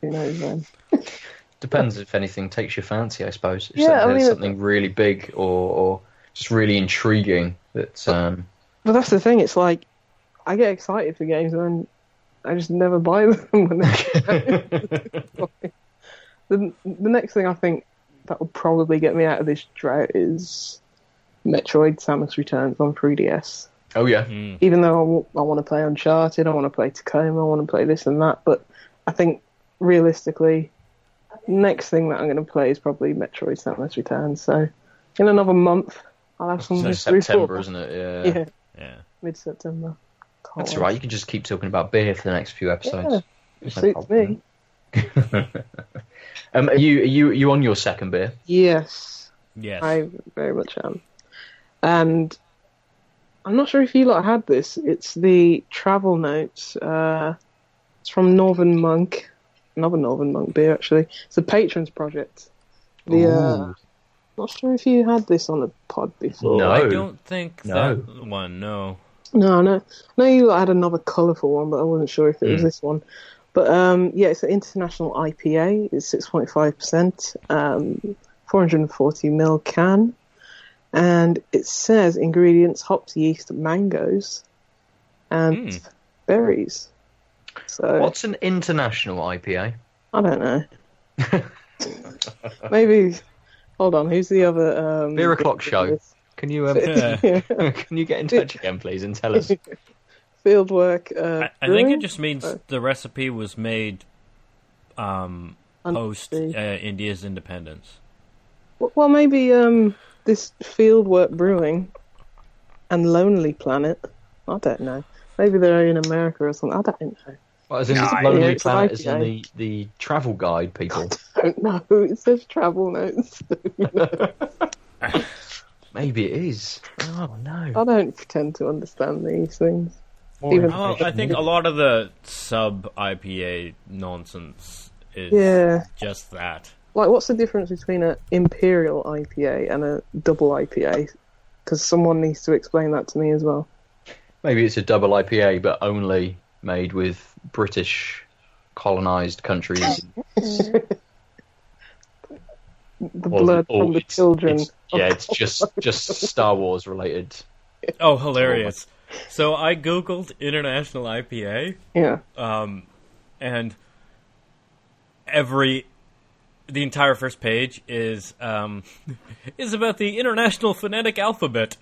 Speaker 3: who knows when?
Speaker 2: Depends if anything takes your fancy, I suppose. If
Speaker 3: Yeah,
Speaker 2: something-
Speaker 3: I mean-
Speaker 2: something really big or, or just really intriguing that. Um,
Speaker 3: But that's the thing. It's like I get excited for games and then I just never buy them when they the, the next thing I think that will probably get me out of this drought is Metroid Samus Returns on 3DS.
Speaker 2: Oh yeah. Hmm.
Speaker 3: Even though I want to play Uncharted, I want to play Tacoma, I want to play this and that, but I think realistically, next thing that I'm going to play is probably Metroid Samus Returns. So in another month, I'll have some
Speaker 2: So
Speaker 3: history
Speaker 2: September, isn't it? Yeah.
Speaker 3: Yeah,
Speaker 1: Yeah.
Speaker 3: mid September.
Speaker 2: That's right. You can just keep talking about beer for the next few episodes.
Speaker 3: Yeah, it
Speaker 2: No
Speaker 3: suits
Speaker 2: problem.
Speaker 3: me.
Speaker 2: Um, are you are you are you on your second beer?
Speaker 3: Yes,
Speaker 1: Yes.
Speaker 3: I very much am. And I'm not sure if you lot had this. It's the travel notes. Uh, it's from Northern Monk, another Northern Monk beer actually. It's a patrons project. The uh,
Speaker 2: Ooh.
Speaker 3: not sure if you had this on the pod before.
Speaker 2: No.
Speaker 1: I don't think
Speaker 2: No.
Speaker 1: that one. No.
Speaker 3: No, no, no. You had another colourful one, but I wasn't sure if it was
Speaker 2: Mm.
Speaker 3: this one. But um, yeah, it's an international IPA. It's six point five percent, um, four hundred and forty ml can, and it says ingredients: hops, yeast, mangoes, and
Speaker 1: Mm.
Speaker 3: berries. So
Speaker 2: What's an international IPA?
Speaker 3: I don't know. Maybe. Hold on. Who's the other? Um,
Speaker 2: Beer o'clock show. Can you um,
Speaker 3: Yeah.
Speaker 2: can you get in touch again, please, and tell us?
Speaker 3: Fieldwork. Uh,
Speaker 1: I, I think it just means
Speaker 3: Uh,
Speaker 1: the recipe was made um, post uh, India's independence.
Speaker 3: Well, maybe um, this Fieldwork Brewing and Lonely Planet. I don't know. Maybe they're in America or something. I don't know.
Speaker 2: Well, as in
Speaker 1: No,
Speaker 2: Lonely
Speaker 3: yeah, it's an
Speaker 2: Planet, as in the, the travel guide people.
Speaker 3: I don't know. It says travel notes.
Speaker 2: Maybe it is. Oh no.
Speaker 3: I don't pretend to understand these things.
Speaker 2: More
Speaker 3: even-
Speaker 1: Well, I think a lot of the sub IPA nonsense is
Speaker 3: Yeah.
Speaker 1: just that.
Speaker 3: Like, what's the difference between an Imperial IPA and a double IPA? Because someone needs to explain that to me as well.
Speaker 2: Maybe it's a double IPA, but only made with British colonized countries.
Speaker 3: The
Speaker 2: Or-
Speaker 3: blood
Speaker 2: or
Speaker 3: from the children.
Speaker 2: it's- yeah, it's just just Star Wars related.
Speaker 1: Oh, hilarious! So I googled international IPA,
Speaker 3: Yeah.
Speaker 1: um, and every the entire first page is um, is about the international phonetic alphabet.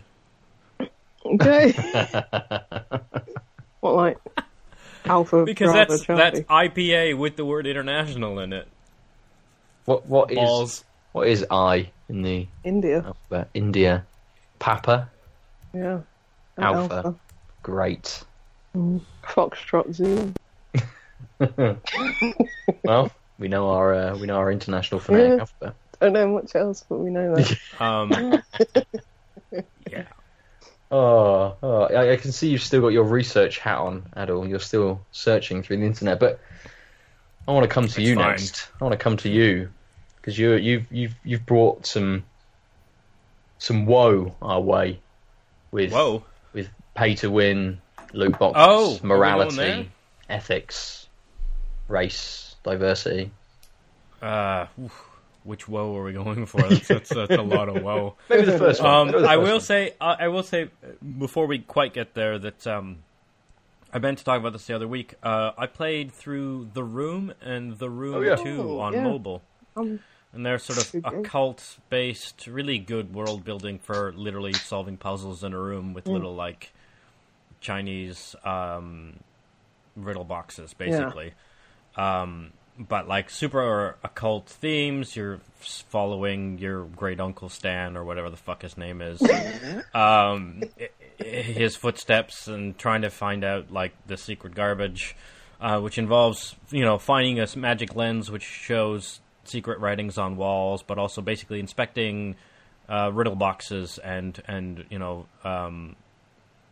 Speaker 3: Okay. what, like Alpha
Speaker 1: Because
Speaker 3: Bravo
Speaker 1: that's
Speaker 3: Charlie?
Speaker 1: that's IPA with the word international in it.
Speaker 2: What what is
Speaker 1: Balls.
Speaker 2: what is I in the
Speaker 3: India.
Speaker 2: alphabet? India, Papa,
Speaker 3: Yeah. And
Speaker 2: Alpha. great.
Speaker 3: Foxtrot Zulu.
Speaker 2: Well, we know our uh, we know our international phonetic
Speaker 3: Yeah.
Speaker 2: alphabet.
Speaker 3: Don't know much else, but we know that.
Speaker 1: Um, yeah.
Speaker 2: Oh, oh I, I can see you've still got your research hat on, Adel. You're still searching through the internet, but I want to come to you
Speaker 1: fine.
Speaker 2: next. I want to come to you because you you've you've you've brought some some woe our way with
Speaker 1: Whoa.
Speaker 2: With pay to win, loot box,
Speaker 1: Oh, are we going
Speaker 2: morality, ethics, race, diversity.
Speaker 1: Uh, which woe are we going for? That's, that's, that's a lot of woe.
Speaker 2: Maybe the first one.
Speaker 1: Um,
Speaker 2: Maybe the
Speaker 1: I
Speaker 2: first
Speaker 1: will
Speaker 2: one.
Speaker 1: say, uh, I will say, before we quite get there, that um, I meant to talk about this the other week. Uh, I played through The Room and The Room
Speaker 2: Oh, yeah.
Speaker 1: Two
Speaker 3: Oh,
Speaker 1: on
Speaker 3: yeah.
Speaker 1: mobile,
Speaker 3: Um,
Speaker 1: and they're sort of
Speaker 3: game.
Speaker 1: occult-based, really good world building for literally solving puzzles in a room
Speaker 3: Mm.
Speaker 1: with little like Chinese um, riddle boxes, basically. Um, but like super occult themes. You're following your great uncle Stan or whatever the fuck his name is. um, his footsteps and trying to find out like the secret garbage, uh, which involves you know finding a magic lens which shows secret writings on walls, but also basically inspecting uh, riddle boxes and and you know um,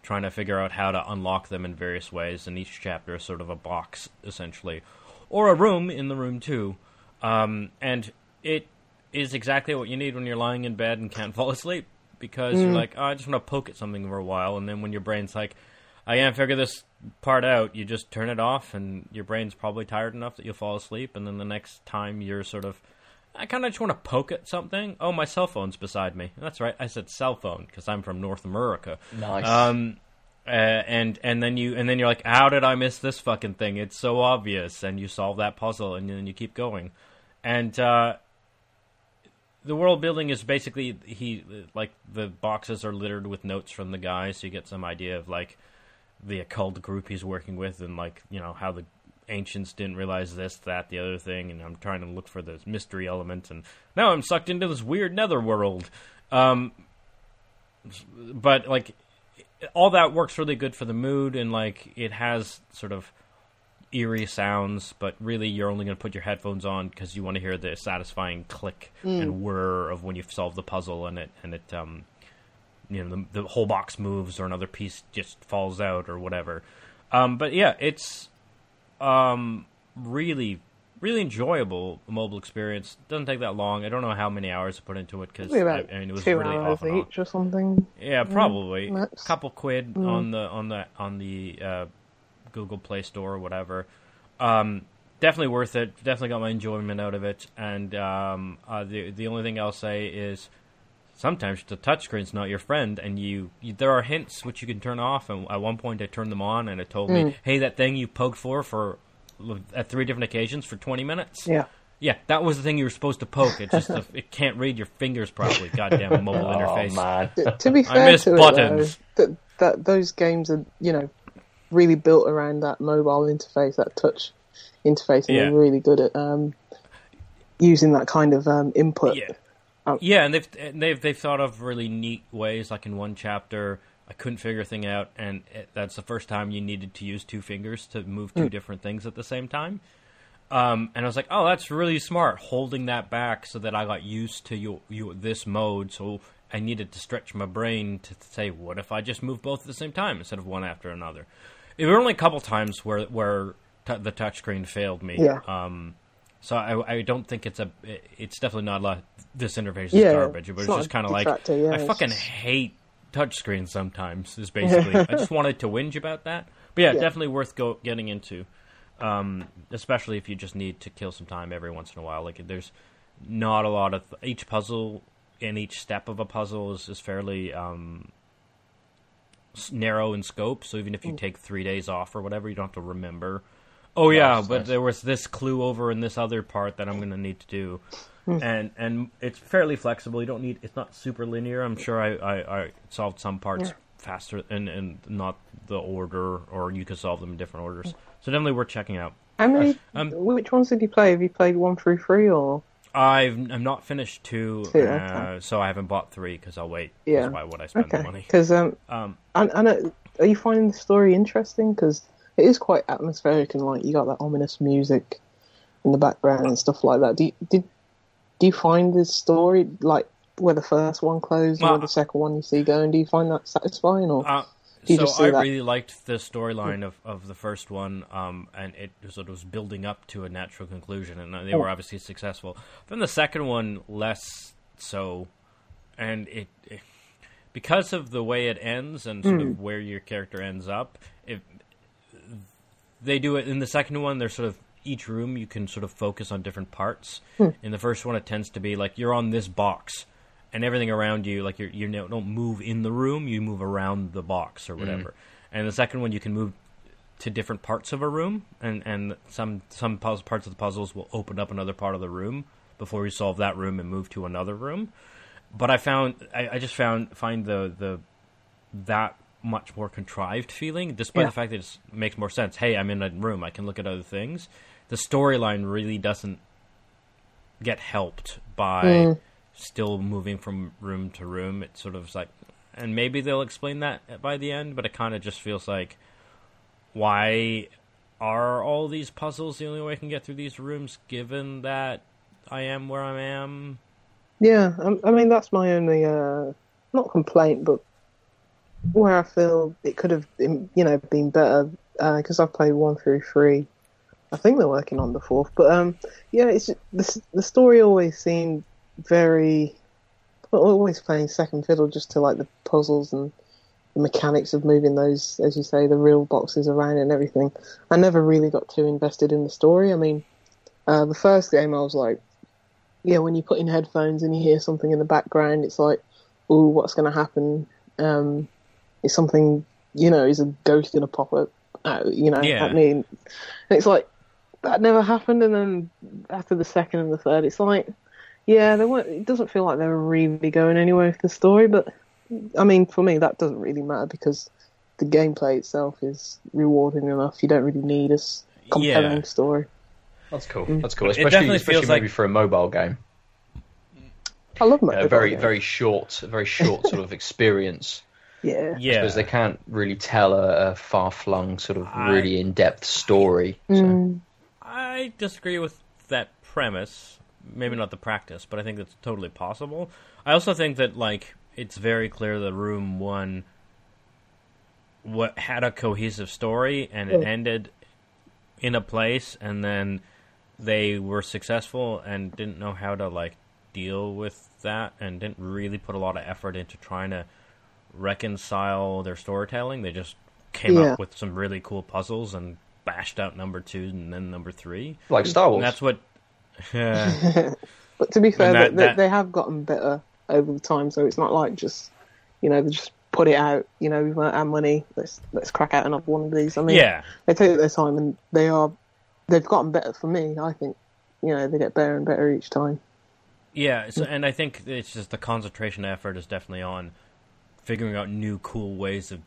Speaker 1: trying to figure out how to unlock them in various ways. And each chapter is sort of a box, essentially, or a room in the room too. Um, and it is exactly what you need when you're lying in bed and can't fall asleep because you're like, oh, I just want to poke at something for a while, and then when your brain's like, I can't figure this part out, you just turn it off, and your brain's probably tired enough that you'll fall asleep, and then the next time you're sort of I kind of just want to poke at something. Oh, my cell phone's beside me. That's right. I said cell phone because I'm from North America.
Speaker 2: Nice.
Speaker 1: Um, uh, and and then you and then you're like, how did I miss this fucking thing? It's so obvious. And you solve that puzzle, and then you keep going. And uh, the world building is basically he like the boxes are littered with notes from the guy, so you get some idea of like the occult group he's working with, and like you know how the ancients didn't realize this, that, the other thing, and I'm trying to look for those mystery elements, and now I'm sucked into this weird nether world. Um, but like all that works really good for the mood, and like it has sort of eerie sounds, but really you're only going to put your headphones on because you want to hear the satisfying click
Speaker 3: Mm.
Speaker 1: and whir of when you've solved the puzzle and it and it um you know the, the whole box moves or another piece just falls out or whatever. Um, but yeah, it's um really really enjoyable mobile experience. Doesn't take that long. I don't know how many hours to put into it because I, I mean it was
Speaker 3: two
Speaker 1: really
Speaker 3: hours
Speaker 1: off and on.
Speaker 3: or something.
Speaker 1: Yeah, probably a couple quid on the on the on the uh, Google Play Store or whatever. Um, definitely worth it. Definitely got my enjoyment out of it. And um, uh, the the only thing I'll say is sometimes the touchscreen's not your friend, and you, you there are hints which you can turn off. And at one point, I turned them on, and it told me, "Hey, that thing you poked for for at three different occasions for twenty minutes."
Speaker 3: Yeah.
Speaker 1: Yeah, that was the thing you were supposed to poke. It just it can't read your fingers properly. Goddamn mobile
Speaker 2: Oh
Speaker 1: interface.
Speaker 2: man,
Speaker 3: To- to be fair
Speaker 1: miss
Speaker 3: to
Speaker 1: buttons.
Speaker 3: it, though, that, that those games are you know really built around that mobile interface, that touch interface, and
Speaker 1: Yeah.
Speaker 3: they're really good at um, using that kind of um, input.
Speaker 1: Yeah.
Speaker 3: Um,
Speaker 1: yeah, and they've they've they've thought of really neat ways. Like in one chapter, I couldn't figure a thing out, and it, that's the first time you needed to use two fingers to move two different things at the same time. Um, and I was like, oh, that's really smart, holding that back so that I got used to you, you this mode. So I needed to stretch my brain to say, what if I just move both at the same time instead of one after another? There were only a couple times where where t- the touchscreen failed me.
Speaker 3: Yeah.
Speaker 1: Um, so I, I don't think it's a. It's definitely not like this interface is
Speaker 3: Yeah,
Speaker 1: garbage, but
Speaker 3: it's
Speaker 1: it's just kind of like
Speaker 3: yeah,
Speaker 1: I fucking
Speaker 3: just-
Speaker 1: hate touchscreens sometimes. Is basically I just wanted to whinge about that. But yeah,
Speaker 3: Yeah.
Speaker 1: definitely worth go getting into, um, especially if you just need to kill some time every once in a while. Like there's not a lot of each puzzle and each step of a puzzle is, is fairly um, s- narrow in scope. So even if
Speaker 3: Mm.
Speaker 1: you take three days off or whatever, you don't have to remember. Oh yeah, but
Speaker 2: nice.
Speaker 1: there was this clue over in this other part that I'm going to need to do,
Speaker 3: Hmm.
Speaker 1: and and it's fairly flexible. You don't need it's not super linear. I'm sure I I, I solved some parts
Speaker 3: Yeah.
Speaker 1: faster and and not the order, or you could solve them in different orders. So definitely worth checking out.
Speaker 3: How many?
Speaker 1: Um,
Speaker 3: which ones did you play? Have you played one through three or?
Speaker 1: I've I'm not finished two,
Speaker 3: Two,
Speaker 1: uh,
Speaker 3: okay.
Speaker 1: so I haven't bought three because I'll wait.
Speaker 3: Yeah.
Speaker 1: That's why would I spend the money?
Speaker 3: because um,
Speaker 1: Um,
Speaker 3: I know, are you finding the story interesting? Because it is quite atmospheric and like you got that ominous music in the background and stuff like that. You, did do you find this story like where the first one closed
Speaker 1: Well,
Speaker 3: or the second one you see going? Do you find that satisfying or?
Speaker 1: Uh,
Speaker 3: Do you
Speaker 1: so I
Speaker 3: that?
Speaker 1: really liked the storyline of, of the first one, um, and it sort of was building up to a natural conclusion, and they were
Speaker 3: Oh.
Speaker 1: obviously successful. Then the second one, less so, and it, it because of the way it ends and sort
Speaker 3: Hmm.
Speaker 1: of where your character ends up. It, they do it in the second one. They're sort of each room you can sort of focus on different parts.
Speaker 3: Hmm.
Speaker 1: In the first one, it tends to be like you're on this box, and everything around you, like you're, you don't move in the room, you move around the box or whatever. And the second one, you can move to different parts of a room, and and some some parts of the puzzles will open up another part of the room before you solve that room and move to another room. But I found I, I just found find the the that much more contrived feeling, despite
Speaker 3: Yeah.
Speaker 1: the fact that it makes more sense. Hey, I'm in a room; I can look at other things. The storyline really doesn't get helped by
Speaker 3: Mm.
Speaker 1: still moving from room to room. It sort of like, and maybe they'll explain that by the end, but it kind of just feels like, why are all these puzzles the only way I can get through these rooms, given that I am where I am?
Speaker 3: Yeah, I, I mean that's my only uh, not complaint, but where I feel it could have you know been better because I've played one through three. I think they're working on the fourth, but um, yeah, it's the the story always seemed very always playing second fiddle just to like the puzzles and the mechanics of moving those, as you say, the real boxes around and everything. I never really got too invested in the story. I mean, uh, the first game I was like, yeah, when you put in headphones and you hear something in the background, it's like, ooh, what's going to happen? Um, is something, you know, is a ghost going to pop up, out, you know,
Speaker 1: Yeah.
Speaker 3: at me? And it's like, that never happened. And then after the second and the third, it's like, Yeah, they weren't, it doesn't feel like they were really going anywhere with the story, but I mean, for me, that doesn't really matter because the gameplay itself is rewarding enough. You don't really need a compelling
Speaker 1: Yeah.
Speaker 3: story.
Speaker 2: That's cool.
Speaker 3: Mm.
Speaker 2: That's cool.
Speaker 1: It
Speaker 2: Especially,
Speaker 1: definitely
Speaker 2: especially
Speaker 1: feels
Speaker 2: maybe
Speaker 1: like-
Speaker 2: for a mobile game.
Speaker 3: I love
Speaker 2: A
Speaker 3: mobile
Speaker 2: very,
Speaker 3: games.
Speaker 2: very short, a very short sort of experience.
Speaker 3: yeah.
Speaker 1: Yeah,
Speaker 2: Because they can't really tell a, a far-flung, sort of
Speaker 1: I-
Speaker 2: really in-depth story. So.
Speaker 3: Mm,
Speaker 1: I disagree with that premise. Maybe not the practice, but I think that's totally possible. I also think that like it's very clear that Room One what had a cohesive story and it ended in a place, and then they were successful and didn't know how to like deal with that, and didn't really put a lot of effort into trying to reconcile their storytelling. They just came
Speaker 3: Yeah.
Speaker 1: up with some really cool puzzles and bashed out number two and then number three.
Speaker 2: Like Star Wars.
Speaker 1: And that's what. Yeah.
Speaker 3: But to be fair,
Speaker 1: that-
Speaker 3: they,
Speaker 1: that-
Speaker 3: they have gotten better over the time, so it's not like just, you know, they just put it out. You know, we've run out of money. Let's let's crack out another one of these. I mean,
Speaker 1: yeah.
Speaker 3: they take their time and they are, they've gotten better for me. I think, you know, they get better and better each time.
Speaker 1: Yeah, so, and I think it's just the concentration effort is definitely on figuring out new cool ways of i-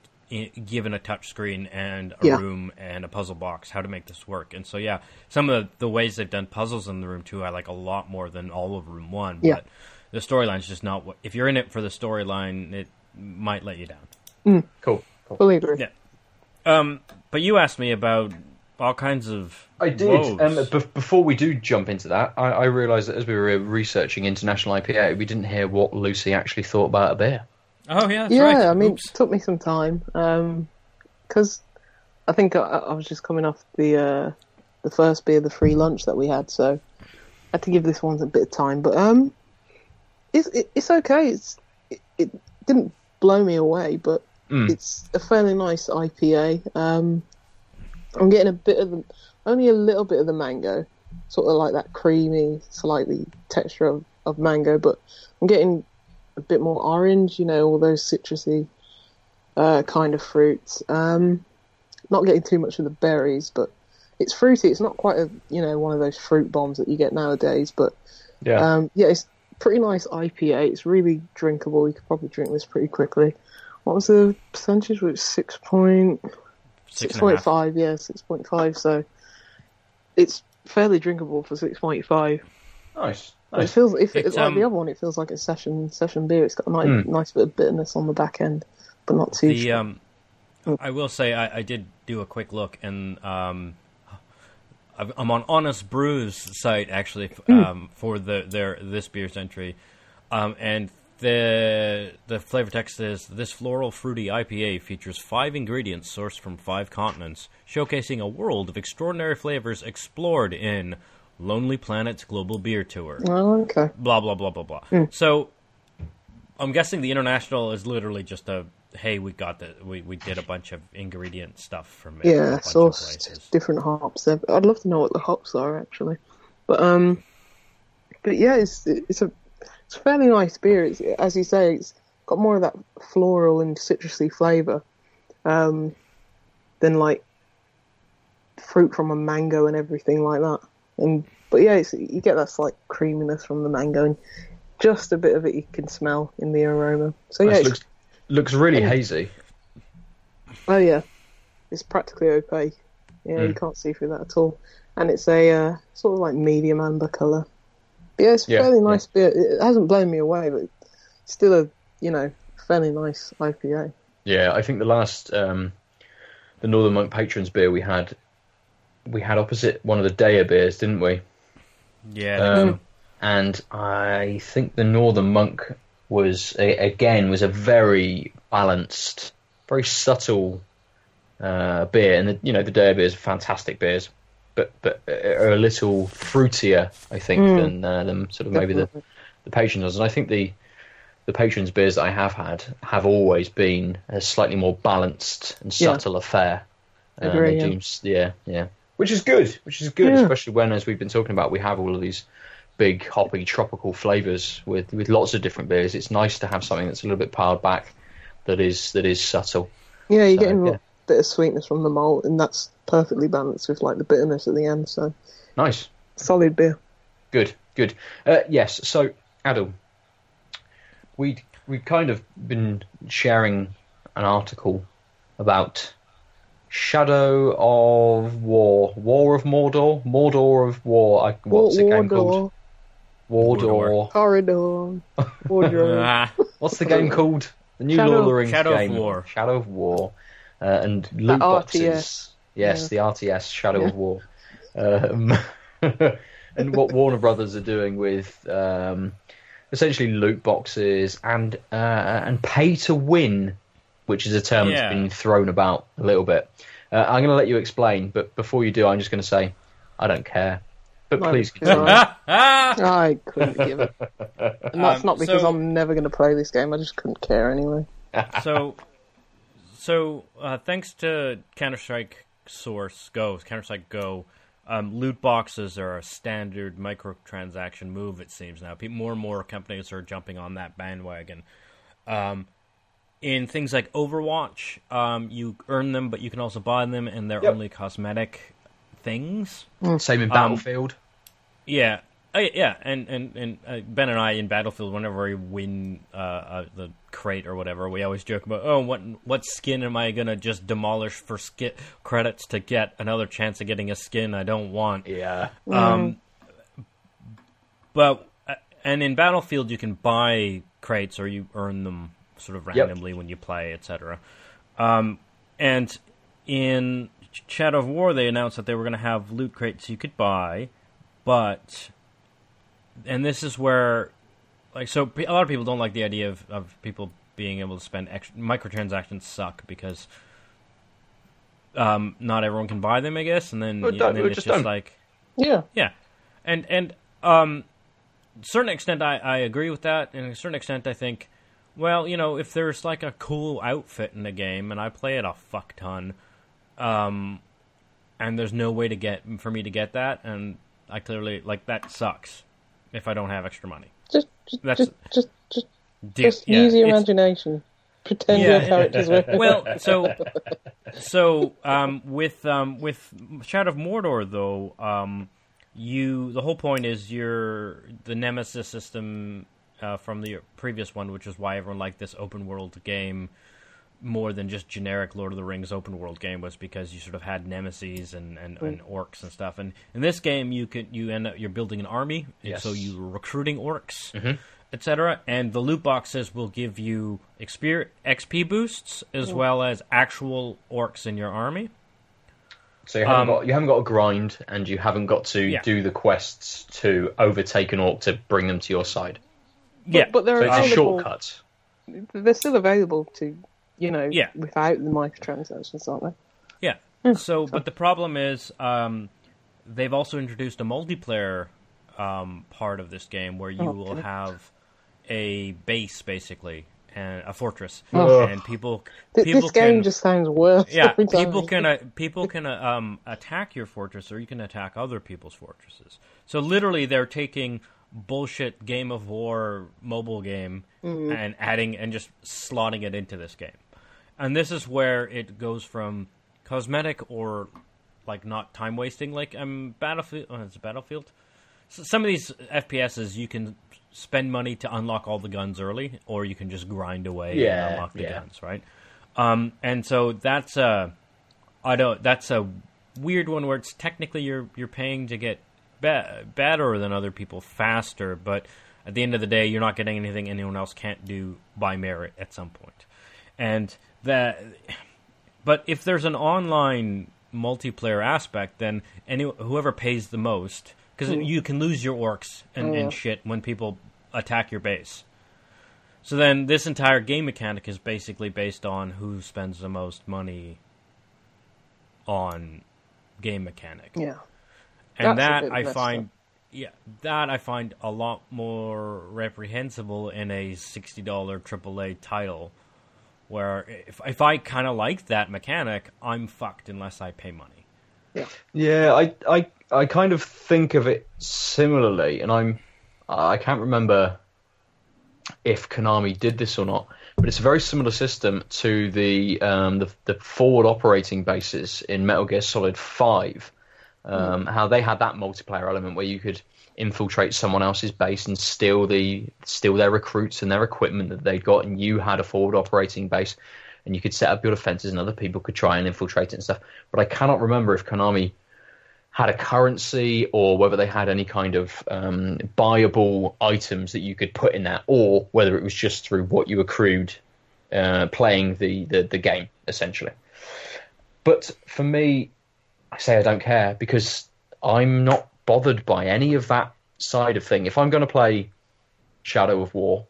Speaker 1: given a touch screen and a
Speaker 3: Yeah.
Speaker 1: room and a puzzle box how to make this work. And so yeah, some of the, the ways they've done puzzles in the room two I like a lot more than all of room 1,
Speaker 3: Yeah.
Speaker 1: but the storyline's just not what if you're in it for the storyline it might let you down.
Speaker 2: cool. cool.
Speaker 3: Fully agree.
Speaker 1: Yeah. Um but you asked me about all kinds of
Speaker 2: I did.
Speaker 1: woes.
Speaker 2: Um, be- before we do jump into that, I, I realised that as we were researching International IPA, we didn't hear what Lucy actually thought about a beer.
Speaker 1: Oh yeah,
Speaker 3: yeah,
Speaker 1: right.
Speaker 3: I mean,
Speaker 1: Oops.
Speaker 3: it took me some time because I think I, I was just coming off the uh, the first beer, the free lunch that we had, so I had to give this one a bit of time. But um, it's it, it's okay. It's it, it didn't blow me away, but
Speaker 2: Mm.
Speaker 3: it's a fairly nice IPA. Um, I'm getting a bit of the, only a little bit of the mango, sort of like that creamy, slightly texture of, of mango, but I'm getting a bit more orange, you know, all those citrusy uh, kind of fruits. Um, not getting too much of the berries, but it's fruity. It's not quite a you know one of those fruit bombs that you get nowadays, but
Speaker 2: Yeah.
Speaker 3: um, yeah, it's pretty nice IPA. It's really drinkable. You could probably drink this pretty quickly. What was the percentage? Was six point
Speaker 1: Six
Speaker 3: six
Speaker 1: and a
Speaker 3: point five? Yeah, six point five. So it's fairly drinkable for six point five.
Speaker 2: nice.
Speaker 3: It feels if
Speaker 1: It's,
Speaker 3: like
Speaker 1: um,
Speaker 3: the other one, it feels like a session session beer. It's got a nice,
Speaker 2: Mm.
Speaker 3: nice bit of bitterness on the back end, but not too.
Speaker 1: The um, I will say I, I did do a quick look, and um, I'm on Honest Brews site actually um, for the their this beer's entry, um, and the the flavor text is this floral fruity IPA features five ingredients sourced from five continents, showcasing a world of extraordinary flavors explored in Lonely Planet's global beer tour
Speaker 3: Oh, okay.
Speaker 1: blah blah blah blah blah. So I'm guessing the international is literally just a hey, we got the we, we did a bunch of ingredient stuff from it.
Speaker 3: Yeah, different hops. There. I'd love to know what the hops are actually, but um, but yeah, it's it's a it's a fairly nice beer. It's, as you say, it's got more of that floral and citrusy flavour, um, than like fruit from a mango and everything like that. And but yeah, it's, you get that slight creaminess from the mango and just a bit of it you can smell in the aroma. So yeah,
Speaker 2: looks looks really
Speaker 3: and-
Speaker 2: hazy.
Speaker 3: Oh yeah, it's practically opaque. Yeah, you
Speaker 2: Mm.
Speaker 3: can't see through that at all, and it's a uh, sort of like medium amber color. But yeah, it's a
Speaker 2: Yeah,
Speaker 3: fairly
Speaker 2: yeah.
Speaker 3: nice beer. It hasn't blown me away, but still a you know fairly nice IPA.
Speaker 2: Yeah, I think the last um, the Northern Monk Patrons beer we had, we had opposite one of the DEYA beers, didn't we?
Speaker 1: Yeah, I think
Speaker 2: Um, and I think the Northern Monk was a, again was a very balanced, very subtle uh, beer, and the, you know the DEYA beers are fantastic beers, but but are a little fruitier, I think,
Speaker 3: Mm.
Speaker 2: than uh, than sort of maybe the the patrons does. And I think the the patrons beers that I have had have always been a slightly more balanced and
Speaker 3: Yeah.
Speaker 2: subtle affair. Uh,
Speaker 3: Agree, yeah.
Speaker 2: do yeah, yeah. Which is good. Which is good,
Speaker 3: Yeah.
Speaker 2: especially when, as we've been talking about, we have all of these big hoppy tropical flavors with with lots of different beers. It's nice to have something that's a little bit piled back that is that is subtle.
Speaker 3: Yeah, you're
Speaker 2: So,
Speaker 3: getting
Speaker 2: yeah.
Speaker 3: a bit of sweetness from the malt, and that's perfectly balanced with like the bitterness at the end. So
Speaker 2: Nice.
Speaker 3: solid beer.
Speaker 2: Good, good. Uh, yes. So, Adel, we we've kind of been sharing an article about Shadow of War, War of Mordor, Mordor of War. I, what's the game called? Wardor.
Speaker 3: Corridor. Wardrobe.
Speaker 1: Ah,
Speaker 2: What's the game called? The new
Speaker 3: Shadow-
Speaker 2: Lord of the Rings
Speaker 1: Shadow of. War.
Speaker 2: Shadow of War. Uh, and loot boxes.
Speaker 3: RTS.
Speaker 2: Yes, the RTS Shadow of War. Um, and what Warner Brothers are doing with um, essentially loot boxes and uh, and pay to win, which is a term
Speaker 1: Yeah.
Speaker 2: that's been thrown about a little bit. Uh, I'm going to let you explain, but before you do, I'm just going to say I don't care. But
Speaker 3: No,
Speaker 2: please continue.
Speaker 3: right. I couldn't give it. And that's
Speaker 1: Um,
Speaker 3: not because
Speaker 1: so-
Speaker 3: I'm never going to play this game. I just couldn't care anyway.
Speaker 1: so, so uh, thanks to Counter Strike Source Go, Counter Strike Go, um, loot boxes are a standard microtransaction move. It seems now. More and more companies are jumping on that bandwagon. Um, in things like Overwatch, um, you earn them, but you can also buy them, and they're
Speaker 2: Yep.
Speaker 1: only cosmetic things.
Speaker 2: Same in Battlefield.
Speaker 1: Yeah, uh, yeah, and and and uh, Ben and I in Battlefield, whenever we win uh, uh, the crate or whatever, we always joke about, oh, what what skin am I gonna just demolish for ski- credits to get another chance of getting a skin I don't want?
Speaker 2: yeah.
Speaker 1: Um, but uh, and in Battlefield, you can buy crates or you earn them sort of
Speaker 2: Yep.
Speaker 1: randomly when you play, etc. Um, and in Shadow of War, they announced that they were going to have loot crates you could buy, but and this is where like so a lot of people don't like the idea of, of people being able to spend extra microtransactions suck because um, not everyone can buy them, I guess, and then,
Speaker 2: Well,
Speaker 1: and then it's
Speaker 2: just
Speaker 1: just like
Speaker 3: Yeah.
Speaker 1: yeah, and and um, certain extent I, I agree with that, and to a certain extent I think, well, you know, if there's like a cool outfit in the game, and I play it a fuck ton, um, and there's no way to get for me to get that, and I clearly like that sucks if I don't have extra money.
Speaker 3: Just, just,
Speaker 1: That's-
Speaker 3: just, just, just, just
Speaker 1: yeah,
Speaker 3: use your imagination. Pretend
Speaker 1: Yeah,
Speaker 3: your character's
Speaker 1: well, so so um, with um, with Shadow of Mordor though, um, you the whole point is you're the Nemesis system uh, from the previous one, which is why everyone liked this open world game more than just generic Lord of the Rings open world game was because you sort of had nemesis and, and, and orcs and stuff. And in this game, you can you end up you're building an army, and
Speaker 2: Yes.
Speaker 1: so you're recruiting orcs, etc. And the loot boxes will give you exper- XP boosts as well as actual orcs in your army.
Speaker 2: So you haven't
Speaker 1: Um,
Speaker 2: got you haven't got to grind, and you haven't got to
Speaker 1: Yeah.
Speaker 2: do the quests to overtake an orc to bring them to your side.
Speaker 1: Yeah,
Speaker 3: but they're
Speaker 2: So it's a shortcut.
Speaker 3: They're still available to, you know,
Speaker 1: Yeah.
Speaker 3: without the microtransactions, aren't they?
Speaker 1: Yeah. So, but the problem is, um, they've also introduced a multiplayer um, part of this game where you will
Speaker 3: Okay.
Speaker 1: have a base, basically, and a fortress,
Speaker 2: Ugh.
Speaker 1: and people
Speaker 3: Th-
Speaker 1: people
Speaker 3: this game
Speaker 1: can
Speaker 3: just sounds worse.
Speaker 1: yeah people can uh, people can uh, um, attack your fortress, or you can attack other people's fortresses. So literally, they're taking bullshit Game of War mobile game and adding and just slotting it into this game. And this is where it goes from cosmetic or like not time wasting, like um Battlefield. Oh, it's Battlefield. So some of these FPSs you can spend money to unlock all the guns early, or you can just grind away
Speaker 2: Yeah,
Speaker 1: and unlock the
Speaker 2: yeah.
Speaker 1: guns, right? Um, and so that's a, I don't. That's a weird one where it's technically you're you're paying to get be- better than other people faster, but at the end of the day, you're not getting anything anyone else can't do by merit at some point. And that, but if there's an online multiplayer aspect, then any whoever pays the most, because hmm. you can lose your orcs and, oh, and shit when people attack your base. So then, this entire game mechanic is basically based on who spends the most money on game mechanic,
Speaker 3: Yeah.
Speaker 1: And
Speaker 3: That's
Speaker 1: that I find,
Speaker 3: up.
Speaker 1: yeah, that I find a lot more reprehensible in a sixty dollar AAA title, where if if I kind of like that mechanic, I'm fucked unless I pay money.
Speaker 2: Yeah, I, I, I kind of think of it similarly, and I'm, I can't remember if Konami did this or not, but it's a very similar system to the um, the, the forward operating bases in Metal Gear Solid Five. Um, How they had that multiplayer element where you could infiltrate someone else's base and steal the steal their recruits and their equipment that they'd got, and you had a forward operating base, and you could set up your defenses, and other people could try and infiltrate it and stuff. But I cannot remember if Konami had a currency or whether they had any kind of um, buyable items that you could put in there, or whether it was just through what you accrued uh, playing the, the, the game, essentially. But for me, I say I don't care because I'm not bothered by any of that side of thing. If I'm going to play Shadow of War,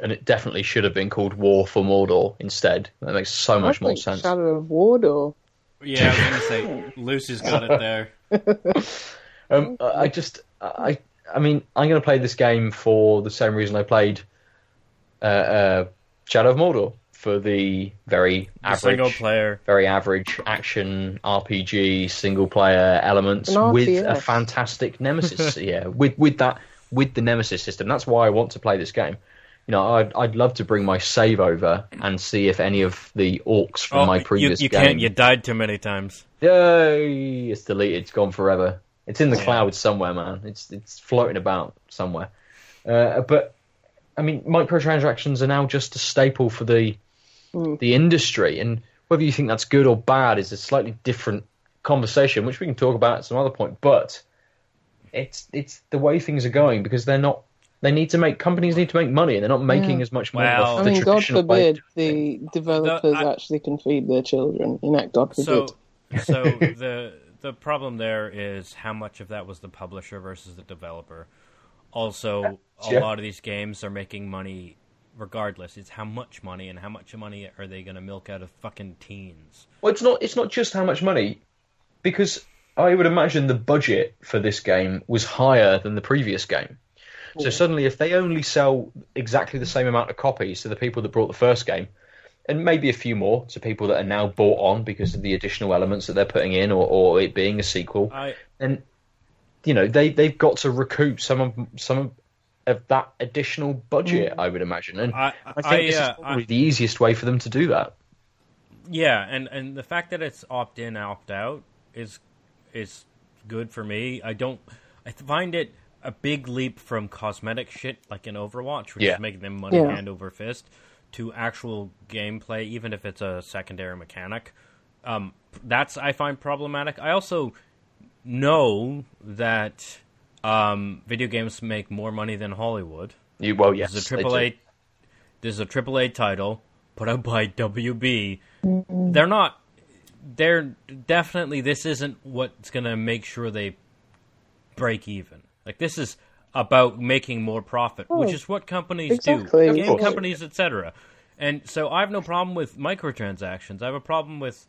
Speaker 2: and it definitely should have been called War for Mordor instead, that makes so much more sense.
Speaker 3: Shadow of Mordor.
Speaker 1: Yeah, I was gonna say Lucy's got it there.
Speaker 2: Um, I I just, I, I mean, I'm going to play this game for the same reason I played uh, uh, Shadow of Mordor for the very
Speaker 1: The
Speaker 2: average,
Speaker 1: single player.
Speaker 2: very average action RPG single player elements
Speaker 3: An
Speaker 2: with a fantastic nemesis. yeah, with with that with the nemesis system. That's why I want to play this game. You know, I'd I'd love to bring my save over and see if any of the orcs from
Speaker 1: Oh,
Speaker 2: my previous
Speaker 1: you
Speaker 2: game.
Speaker 1: can't. You died too many times.
Speaker 2: Yay! It's deleted. It's gone forever. It's in the
Speaker 1: Yeah.
Speaker 2: clouds somewhere, man. It's it's floating about somewhere. Uh, but I mean, microtransactions are now just a staple for the
Speaker 3: Mm.
Speaker 2: the industry, and whether you think that's good or bad is a slightly different conversation, which we can talk about at some other point. But it's it's the way things are going because they're not. They need to make companies need to make money, and they're not making
Speaker 3: Yeah.
Speaker 2: as much money.
Speaker 1: Well-
Speaker 2: off
Speaker 3: I mean, God
Speaker 2: traditional way of
Speaker 3: forbid
Speaker 2: doing
Speaker 3: the developers
Speaker 1: I-
Speaker 3: actually can feed their children. In know, God
Speaker 1: So,
Speaker 3: forbid.
Speaker 1: so the the problem there is how much of that was the publisher versus the developer. Also, a
Speaker 2: Yeah.
Speaker 1: lot of these games are making money regardless. It's how much money and how much money are they going to milk out of fucking teens?
Speaker 2: Well, it's not. It's not just how much money, because I would imagine the budget for this game was higher than the previous game. So suddenly, if they only sell exactly the same amount of copies to the people that brought the first game, and maybe a few more to people that are now bought on because of the additional elements that they're putting in, or, or it being a sequel,
Speaker 1: I
Speaker 2: then you know they they've got to recoup some of some of, of that additional budget. I would imagine, and
Speaker 1: I-
Speaker 2: I think
Speaker 1: I,
Speaker 2: this
Speaker 1: uh,
Speaker 2: is probably the easiest way for them to do that.
Speaker 1: Yeah, and and the fact that it's opt in, opt out is is good for me. I don't. I find it a big leap from cosmetic shit like in Overwatch, which
Speaker 2: Yeah.
Speaker 1: is making them money
Speaker 3: Yeah.
Speaker 1: hand over fist, to actual gameplay, even if it's a secondary mechanic. Um, that's I find problematic. I also know that um, video games make more money than Hollywood.
Speaker 2: You, well, yes,
Speaker 1: This is a
Speaker 2: they
Speaker 1: triple A. This is a triple A title put out by WB. They're not. They're definitely. This isn't what's gonna make sure they break even. Like this is about making more profit, which
Speaker 3: Oh,
Speaker 1: is what companies
Speaker 3: exactly,
Speaker 1: do, game companies, etc. And so I have no problem with microtransactions. I have a problem with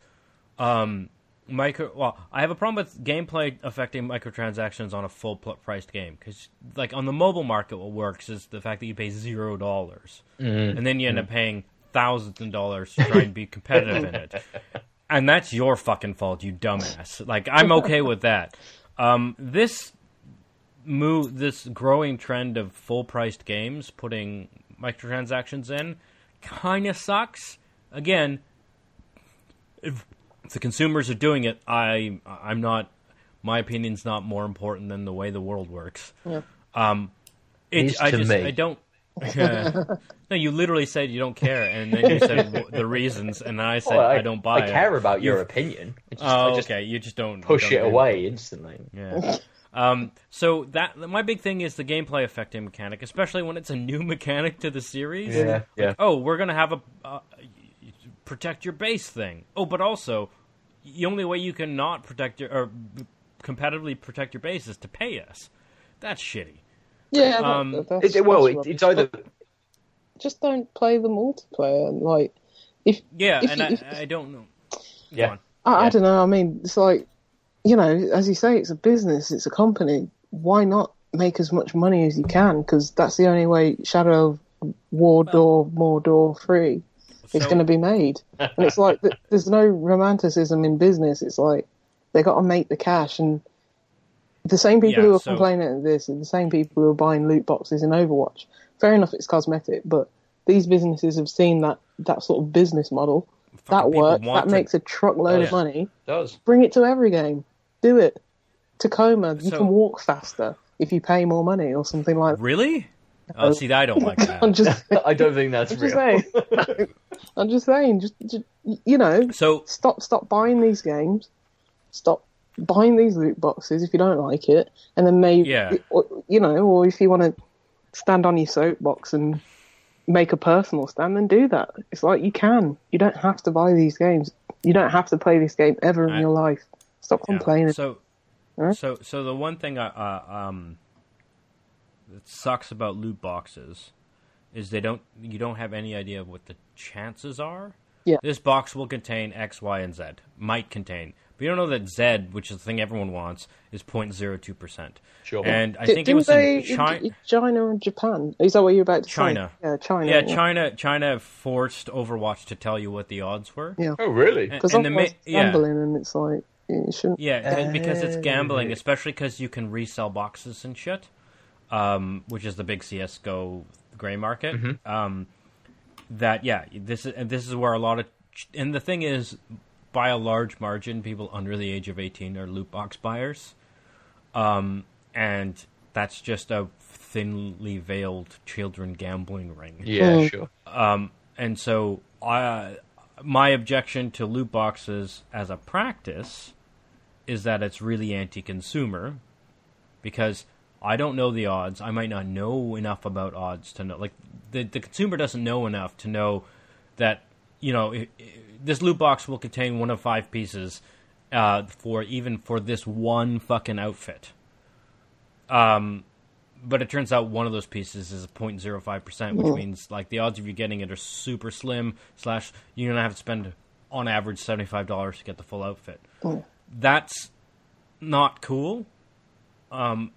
Speaker 1: um, micro. Well, I have a problem with gameplay affecting microtransactions on a full priced game because, like, on the mobile market, what works is the fact that you pay zero dollars, and then you end up paying thousands of dollars to try and be competitive in it, and that's your fucking fault, you dumbass. Like, I'm okay with that. Um, this move, this growing trend of full priced games putting microtransactions in, kind of sucks. Again, if if the consumers are doing it, I I'm not. My opinion's not more important than the way the world works.
Speaker 3: Yeah.
Speaker 1: Um,
Speaker 2: It
Speaker 1: it,
Speaker 2: is
Speaker 1: I just
Speaker 2: me.
Speaker 1: I don't. no, you literally said you don't care, and then you said the reasons, and I said
Speaker 2: Well,
Speaker 1: I, don't buy
Speaker 2: I
Speaker 1: it.
Speaker 2: care about your
Speaker 1: You-
Speaker 2: opinion. I just,
Speaker 1: Oh,
Speaker 2: I just
Speaker 1: okay. You just don't
Speaker 2: push
Speaker 1: don't
Speaker 2: it
Speaker 1: agree.
Speaker 2: away instantly.
Speaker 1: Yeah. Um, so that my big thing is the gameplay affecting mechanic, especially when it's a new mechanic to the series.
Speaker 2: Yeah, yeah.
Speaker 1: Oh, we're gonna have a uh, protect your base thing. Oh, but also the only way you can not protect your or competitively protect your base is to pay us. That's shitty.
Speaker 3: Yeah, that,
Speaker 1: Um,
Speaker 3: that's,
Speaker 2: It, it- well,
Speaker 3: that's
Speaker 2: it, it's either
Speaker 3: just don't play the multiplayer. Like, if
Speaker 1: Yeah,
Speaker 3: If
Speaker 1: and
Speaker 3: you-
Speaker 1: I,
Speaker 3: if-
Speaker 1: I don't know.
Speaker 2: Yeah.
Speaker 1: on.
Speaker 3: I, I don't know. I mean, it's like, you know, as you say, it's a business, it's a company. Why not make as much money as you can? Because that's the only way Shadow of Mordor, Mordor Free is
Speaker 1: So-
Speaker 3: going to be made. And it's like there's no romanticism in business. It's like they got to make the cash, and the same people
Speaker 1: Yeah,
Speaker 3: who are
Speaker 1: so-
Speaker 3: complaining at this are the same people who are buying loot boxes in Overwatch. Fair enough, it's cosmetic, but these businesses have seen that that sort of business model. That works. That
Speaker 1: to-
Speaker 3: makes a truckload
Speaker 1: Oh,
Speaker 3: of
Speaker 1: yeah.
Speaker 3: money
Speaker 2: does.
Speaker 3: bring it to every game. Do it. Tacoma, you
Speaker 1: So-
Speaker 3: can walk faster. if you pay more money or something like that.
Speaker 1: Really? Oh, see, I don't like that.
Speaker 3: I'm
Speaker 1: that.
Speaker 3: just,
Speaker 2: I don't think that's
Speaker 3: I'm just
Speaker 2: real.
Speaker 3: saying. I'm just saying, just, just you know,
Speaker 1: So,
Speaker 3: stop stop buying these games. Stop buying these loot boxes if you don't like it, and then maybe
Speaker 1: Yeah.
Speaker 3: or, you know, or if you want to stand on your soapbox and make a personal stand, then do that. It's like you can. You don't have to buy these games. You don't have to play this game ever in
Speaker 1: I-
Speaker 3: your life. Stop
Speaker 1: yeah.
Speaker 3: complaining.
Speaker 1: so,
Speaker 3: Huh?
Speaker 1: so, so the one thing I, uh, um, that sucks about loot boxes is they don't. You don't have any idea of what the chances are.
Speaker 3: Yeah.
Speaker 1: This box will contain X, Y, and Z. Might contain. But you don't know that Z, which is the thing everyone wants, is 0.02 percent.
Speaker 2: Sure.
Speaker 1: And I think it
Speaker 3: didn't
Speaker 1: was
Speaker 3: they
Speaker 1: in China.
Speaker 3: in China and Japan? Is that what you're about to
Speaker 1: China.
Speaker 3: say? Yeah, China.
Speaker 1: Yeah, China. China forced Overwatch to tell you what the odds were.
Speaker 3: Yeah.
Speaker 2: Oh, really?
Speaker 3: Because
Speaker 1: and the
Speaker 3: otherwise
Speaker 1: ma-
Speaker 3: it's
Speaker 1: yeah.
Speaker 3: gambling, and it's like you shouldn't.
Speaker 1: Yeah, c- because it's gambling,
Speaker 2: Uh.
Speaker 1: especially because you can resell boxes and shit, um, which is the big CS:GO gray market.
Speaker 2: Mm-hmm.
Speaker 1: Um, that yeah, this is and this is where a lot of and the thing is, by a large margin, people under the age of eighteen are loot box buyers, um, and that's just a thinly veiled children gambling ring.
Speaker 2: Yeah,
Speaker 3: Mm.
Speaker 2: sure.
Speaker 1: Um, and so, I, my objection to loot boxes as a practice is that it's really anti-consumer because I don't know the odds. I might not know enough about odds to know. Like the the consumer doesn't know enough to know that you know i i this loot box will contain one of five pieces uh, for even for this one fucking outfit. Um, but it turns out one of those pieces is 0.05 percent, which means like the odds of you getting it are super slim. Slash, you're gonna have to spend on average seventy five dollars to get the full outfit. That's not cool. Um,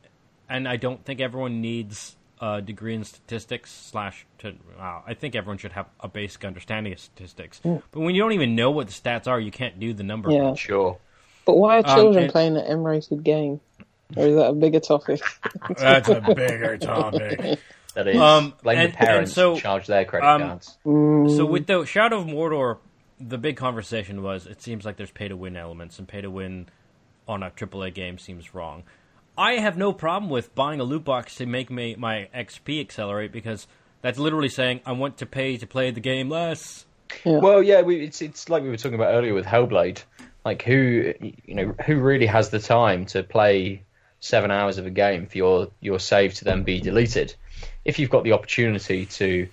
Speaker 1: and I don't think everyone needs a degree in statistics. Slash, to wow, I think everyone should have a basic understanding of statistics. But when you don't even know what the stats are, you can't do the number.
Speaker 3: Yeah.
Speaker 2: Sure.
Speaker 3: But why are
Speaker 1: Um,
Speaker 3: children
Speaker 1: and-
Speaker 3: playing an M-rated game? Or is that a bigger topic?
Speaker 1: That's a bigger topic.
Speaker 2: That is.
Speaker 1: Um,
Speaker 2: Blame
Speaker 1: and-
Speaker 2: the parents.
Speaker 1: and so,
Speaker 2: charge their credit
Speaker 1: um,
Speaker 2: cards.
Speaker 1: So with the Shadow of Mordor, the big conversation was it seems like there's pay to win elements, and pay to win on a AAA game seems wrong. I have no problem with buying a loot box to make me, my XP accelerate because that's literally saying I want to pay to play the game less.
Speaker 2: Well, yeah, we, it's it's like we were talking about earlier with Hellblade. Like who you know who really has the time to play seven hours of a game for your your save to then be deleted? If you've got the opportunity to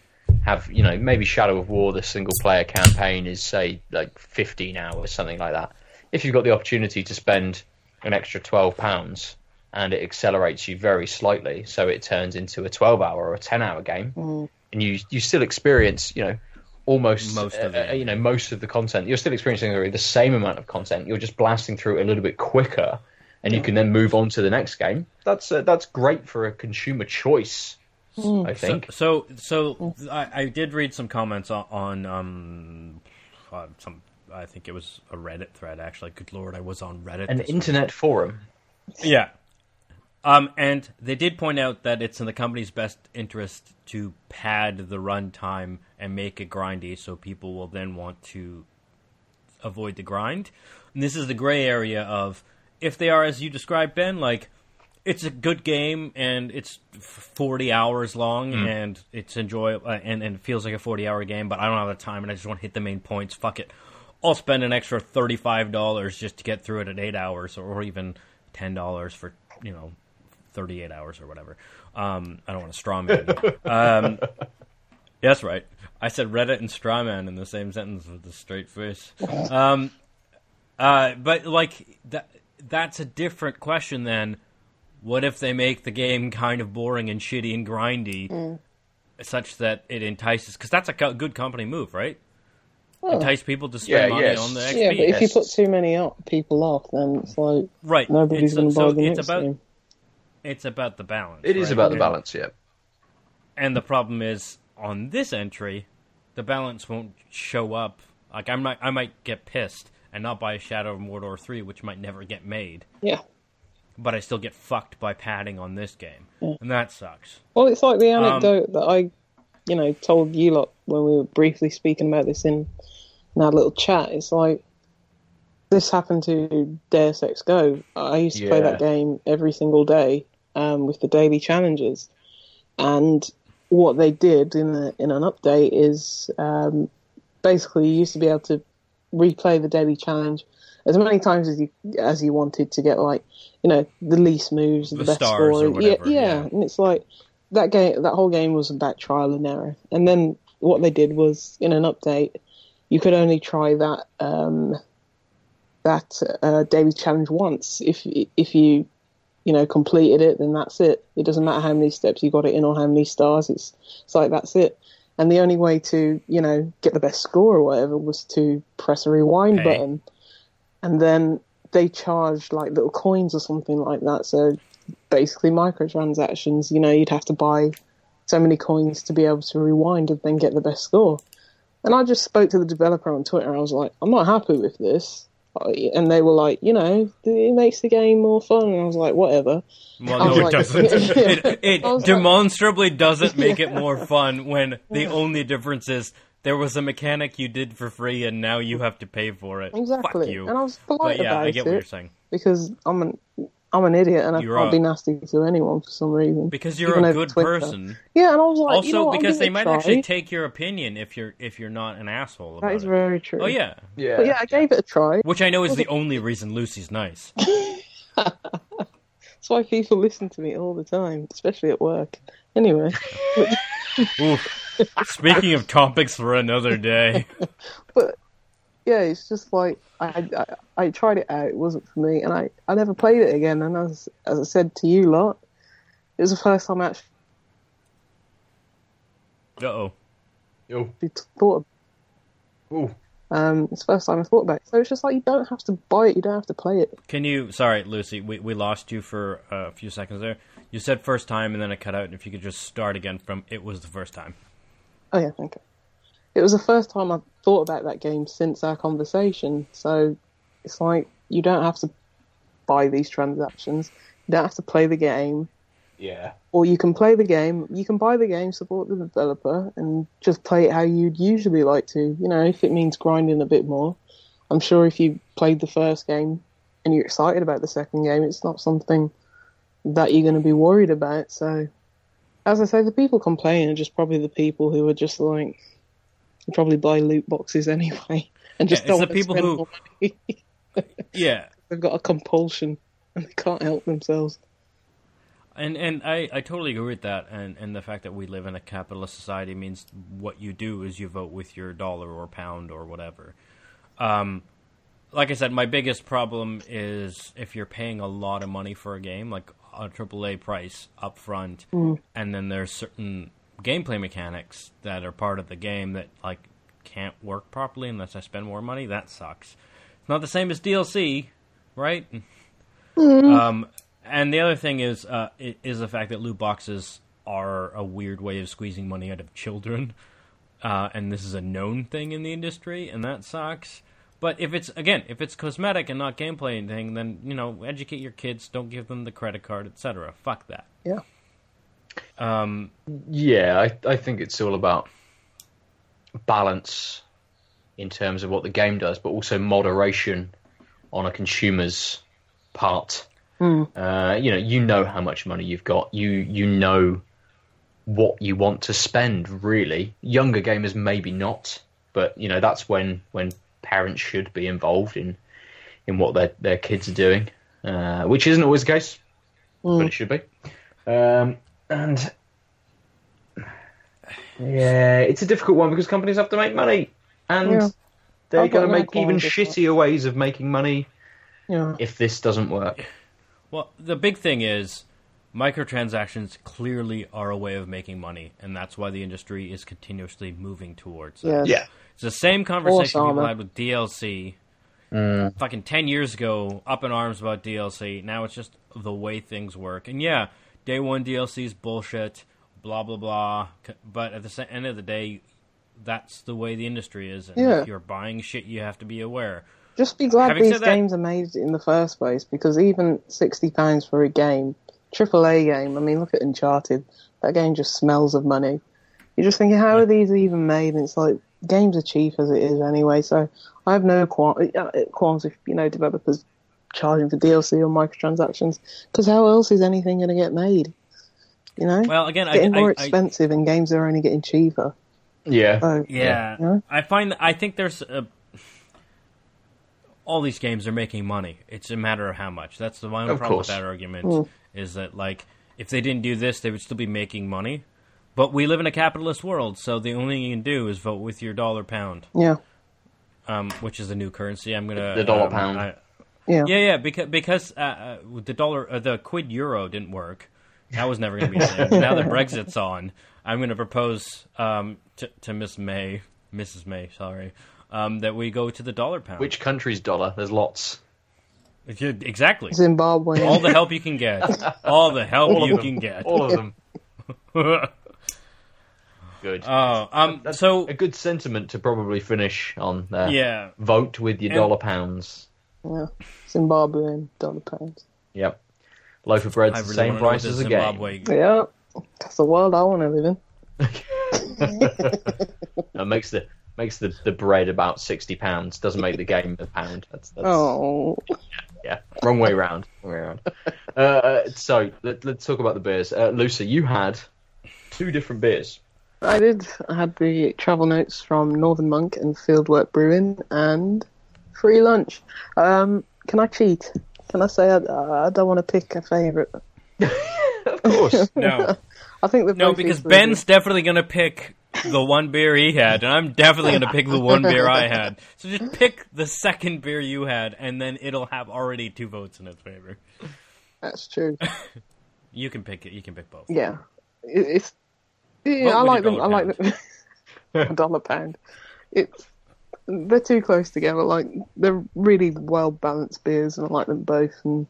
Speaker 2: have you know maybe Shadow of War the single player campaign is say like fifteen hours something like that. If you've got the opportunity to spend an extra twelve pounds and it accelerates you very slightly, so it turns into a twelve hour or a ten hour game, and you you still experience you know almost
Speaker 1: Most of
Speaker 2: uh,
Speaker 1: it.
Speaker 2: uh, you know most of the content. You're still experiencing the same amount of content. You're just blasting through it a little bit quicker, and you can then move on to the next game. That's uh, that's great for a consumer choice. I think.
Speaker 1: So, so, so I, I did read some comments on, on um, uh, some. I think it was a Reddit thread actually. Good lord, I was on Reddit.
Speaker 2: An
Speaker 1: this week.
Speaker 2: internet forum.
Speaker 1: Yeah. Um, and they did point out that it's in the company's best interest to pad the runtime and make it grindy so people will then want to avoid the grind. And this is the gray area of if they are, as you described, Ben, like it's a good game and it's 40 hours long and it's enjoyable uh, and, and it feels like a 40 hour game, but I don't have the time and I just want to hit the main points. Fuck it. I'll spend an extra $35 just to get through it at 8 hours or, or even $10 for, you know, 38 hours or whatever. Um, I don't want to straw man you. Um, yeah, that's right. I said Reddit and strawman in the same sentence with a straight face. Um, uh, but like that, that's a different question than what if they make the game kind of boring and shitty and grindy, such that it entices? Because that's a co- good company move, right? Entice people to spend
Speaker 2: Yeah,
Speaker 1: money
Speaker 2: yes.
Speaker 1: on the XP.
Speaker 3: Yeah, but if you put too many up, people off, then it's like
Speaker 1: right.
Speaker 3: nobody's going to buy
Speaker 1: so
Speaker 3: the
Speaker 1: it's
Speaker 3: next
Speaker 1: about
Speaker 3: game.
Speaker 1: It's about the balance.
Speaker 2: It is
Speaker 1: right?
Speaker 2: about the balance, yeah.
Speaker 1: And the problem is on this entry, the balance won't show up. Like I might, I might get pissed and not buy a Shadow of Mordor three, which might never get made,
Speaker 3: Yeah.
Speaker 1: but I still get fucked by padding on this game, and that sucks.
Speaker 3: Well, it's like the
Speaker 1: Um,
Speaker 3: anecdote that I, you know, told you lot when we were briefly speaking about this in, in our little chat. It's like this happened to Deus Ex Go. I used to play that game every single day, um, with the daily challenges, and what they did in a, in an update is um, basically you used to be able to replay the daily challenge as many times as you as you wanted to get like you know the least moves, the,
Speaker 1: The
Speaker 3: best score.
Speaker 1: whatever,
Speaker 3: yeah,
Speaker 1: yeah.
Speaker 3: and it's like that game. That whole game was about trial and error, and then what they did was in an update, you could only try that um, that uh, daily challenge once. If if you you know completed it, then that's it. It doesn't matter how many steps you got it in or how many stars. It's it's like that's it. And the only way to you know get the best score or whatever was to press a rewind button, and then they charged like little coins or something like that. So basically microtransactions. You know, you'd have to buy so many coins to be able to rewind and then get the best score. And I just spoke to the developer on Twitter. I was like, I'm not happy with this. And they were like, you know, it makes the game more fun. And I was like, whatever.
Speaker 1: Well, no, it
Speaker 3: like-
Speaker 1: doesn't. It, it
Speaker 3: was like-
Speaker 1: demonstrably doesn't make it more fun when the only difference is there was a mechanic you did for free and now you have to pay for it.
Speaker 3: Exactly.
Speaker 1: Fuck you.
Speaker 3: And I was polite
Speaker 1: but yeah,
Speaker 3: about
Speaker 1: I get
Speaker 3: it
Speaker 1: what you're saying.
Speaker 3: because I'm an I'm an idiot and I
Speaker 1: You're
Speaker 3: can't
Speaker 1: a-
Speaker 3: be nasty to anyone for some reason.
Speaker 1: Because you're
Speaker 3: Even
Speaker 1: a good
Speaker 3: Twitter.
Speaker 1: person.
Speaker 3: Yeah, and I was like,
Speaker 1: Also,
Speaker 3: you know what,
Speaker 1: because they might
Speaker 3: try.
Speaker 1: actually take your opinion if you're if you're not an asshole about
Speaker 3: That is
Speaker 1: it.
Speaker 3: very true.
Speaker 1: Oh yeah,
Speaker 2: Yeah.
Speaker 3: But yeah, I gave it a try.
Speaker 1: which I know is the only reason Lucy's nice.
Speaker 3: That's why people listen to me all the time, especially at work. Anyway,
Speaker 1: Oof. Speaking of topics for another day,
Speaker 3: but yeah, it's just like I, I I tried it out. It wasn't for me, and I I never played it again. And as as I said to you lot, it was the first time I actually
Speaker 1: uh oh.
Speaker 2: Oh,
Speaker 3: thought.
Speaker 2: oh.
Speaker 3: Um, it's the first time I thought about it. So it's just like you don't have to buy it. You don't have to play it.
Speaker 1: Can you? Sorry, Lucy, we we lost you for a few seconds there. You said first time, and then it cut out. And if you could just start again from it was the first time.
Speaker 3: Oh yeah, okay. It was the first time I thought about that game since our conversation. So it's like you don't have to buy these transactions. You don't have to play the game.
Speaker 2: Yeah.
Speaker 3: or you can play the game. You can buy the game, support the developer, and just play it how you'd usually like to. You know, if it means grinding a bit more. I'm sure if you played the first game and you're excited about the second game, it's not something that you're going to be worried about. So, as I say, the people complaining are just probably the people who are just like probably buy loot boxes anyway, and just
Speaker 1: Yeah,
Speaker 3: don't
Speaker 1: the people
Speaker 3: spend
Speaker 1: who-. Yeah,
Speaker 3: They've got a compulsion and they can't help themselves.
Speaker 1: And and I, I totally agree with that, and, and the fact that we live in a capitalist society means what you do is you vote with your dollar or pound or whatever. Um, like I said, my biggest problem is if you're paying a lot of money for a game, like a AAA price up front, and then there's certain gameplay mechanics that are part of the game that like can't work properly unless I spend more money. That sucks. It's not the same as DLC, right? Um, and the other thing is uh, is the fact that loot boxes are a weird way of squeezing money out of children, uh, and this is a known thing in the industry, and that sucks. But if it's again, if it's cosmetic and not gameplay anything, then you know, educate your kids. Don't give them the credit card, etc. Fuck that.
Speaker 3: Yeah.
Speaker 1: Um,
Speaker 2: Yeah, I, I think it's all about balance in terms of what the game does, but also moderation on a consumer's part. Uh, you know, you know how much money you've got. You you know what you want to spend. Really, younger gamers maybe not, but you know that's when when parents should be involved in in what their their kids are doing, uh, which isn't always the case, but it should be. Um, and yeah, it's a difficult one because companies have to make money, and
Speaker 3: Yeah.
Speaker 2: they're going to make even
Speaker 3: qualms with
Speaker 2: shittier ways of making money
Speaker 3: Yeah.
Speaker 2: if this doesn't work.
Speaker 1: Well, the big thing is microtransactions clearly are a way of making money, and that's why the industry is continuously moving towards it.
Speaker 3: Yes.
Speaker 2: Yeah,
Speaker 1: It's the same conversation people
Speaker 3: armor.
Speaker 1: had with DLC. Mm. Fucking 10 years ago, up in arms about DLC. Now it's just the way things work. And yeah, day one DLC is bullshit, blah, blah, blah. But at the end of the day, that's the way the industry is. And
Speaker 3: Yeah.
Speaker 1: if you're buying shit, you have to be aware.
Speaker 3: Just be glad
Speaker 1: Having
Speaker 3: these
Speaker 1: said that-
Speaker 3: games are made in the first place, because even sixty pounds for a game, AAA game. I mean, look at Uncharted. That game just smells of money. You're just thinking, how are these even made? And it's like games are cheap as it is anyway. So I have no qual- uh, qualms if you know developers charging for DLC or microtransactions. Because how else is anything going to get made? You know,
Speaker 1: Well, again,
Speaker 3: it's
Speaker 1: I,
Speaker 3: getting more
Speaker 1: I, I,
Speaker 3: expensive, and games are only getting cheaper.
Speaker 2: Yeah.
Speaker 3: So,
Speaker 1: yeah,
Speaker 3: Yeah.
Speaker 1: I find I think there's a, all these games are making money. It's a matter of how much. That's the one
Speaker 2: Of
Speaker 1: problem
Speaker 2: course.
Speaker 1: with that argument is that like if they didn't do this, they would still be making money. But we live in a capitalist world, so the only thing you can do is vote with your dollar pound,
Speaker 3: yeah,
Speaker 1: um, which is the new currency. I'm gonna
Speaker 2: The dollar
Speaker 1: um,
Speaker 2: pound.
Speaker 1: I-
Speaker 3: yeah,
Speaker 1: yeah, yeah, because because uh, uh, the dollar, uh, the quid euro didn't work. That was never going to be a now that Brexit's on, I'm going to propose um, to, to Miss May, Mrs. May, sorry, um, that we go to the dollar pound.
Speaker 2: Which country's dollar? There's lots.
Speaker 1: Exactly.
Speaker 3: Zimbabwe.
Speaker 1: All the help you can get. All the help
Speaker 2: All
Speaker 1: you can get.
Speaker 2: All of them. Good.
Speaker 1: Oh, um,
Speaker 2: That's
Speaker 1: so
Speaker 2: a good sentiment to probably finish on there.
Speaker 1: yeah,
Speaker 2: Vote with your
Speaker 1: And-
Speaker 2: dollar pounds.
Speaker 3: Yeah, Zimbabwean dollar pounds.
Speaker 2: Yep. Loaf of bread's
Speaker 1: I
Speaker 2: the
Speaker 1: really
Speaker 2: same
Speaker 1: want to know
Speaker 2: price
Speaker 1: what
Speaker 2: as
Speaker 1: the
Speaker 2: a game.
Speaker 1: Zimbabwe.
Speaker 3: Yeah, that's the world I want to live in.
Speaker 2: It makes the makes the, the bread about sixty pounds. Doesn't make the game a pound. That's, that's
Speaker 3: Oh,
Speaker 2: yeah. Wrong way round. Wrong way round. Uh, so let, let's talk about the beers. Uh, Lucy, you had two different beers.
Speaker 3: I did. I had the travel notes from Northern Monk and Fieldwork Brewing and free lunch. Um, can I cheat? Can I say I, I don't want to pick a favourite?
Speaker 2: Of course.
Speaker 1: No,
Speaker 3: I think the
Speaker 1: no, because Ben's definitely going to pick the one beer he had, and I'm definitely going to pick the one beer I had. So just pick the second beer you had, and then it'll have already two votes in its favor.
Speaker 3: That's true.
Speaker 1: You can pick it. You can pick both.
Speaker 3: Yeah, it's. Yeah,
Speaker 1: Vote
Speaker 3: I like
Speaker 1: your
Speaker 3: them. I like them. dollar pound. It's they're too close together. Like they're really well balanced beers, and I like them both. And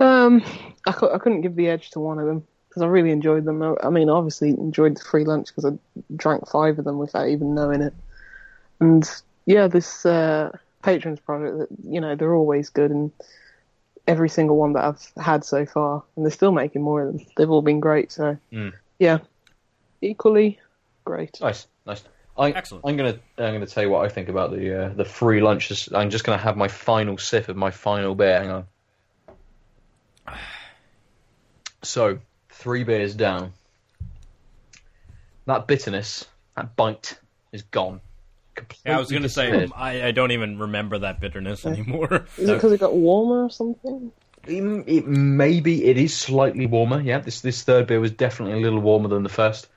Speaker 3: um, I, cou- I couldn't give the edge to one of them because I really enjoyed them. I, I mean, obviously enjoyed the free lunch because I drank five of them without even knowing it. And yeah, this uh, Patrons Project, that you know, they're always good, and every single one that I've had so far, and they're still making more of them. They've all been great. So
Speaker 2: Mm.
Speaker 3: yeah, equally great.
Speaker 2: Nice, nice. I,
Speaker 1: Excellent.
Speaker 2: I'm gonna I'm gonna tell you what I think about the uh, the free lunch. Just- I'm just gonna have my final sip of my final beer. Hang on. So three beers down. That bitterness, that bite, is gone. Completely
Speaker 1: Yeah, I was going to say. I, I don't even remember that bitterness anymore.
Speaker 3: Is it because it got warmer or something?
Speaker 2: It, it maybe it is slightly warmer. Yeah, this this third beer was definitely a little warmer than the first.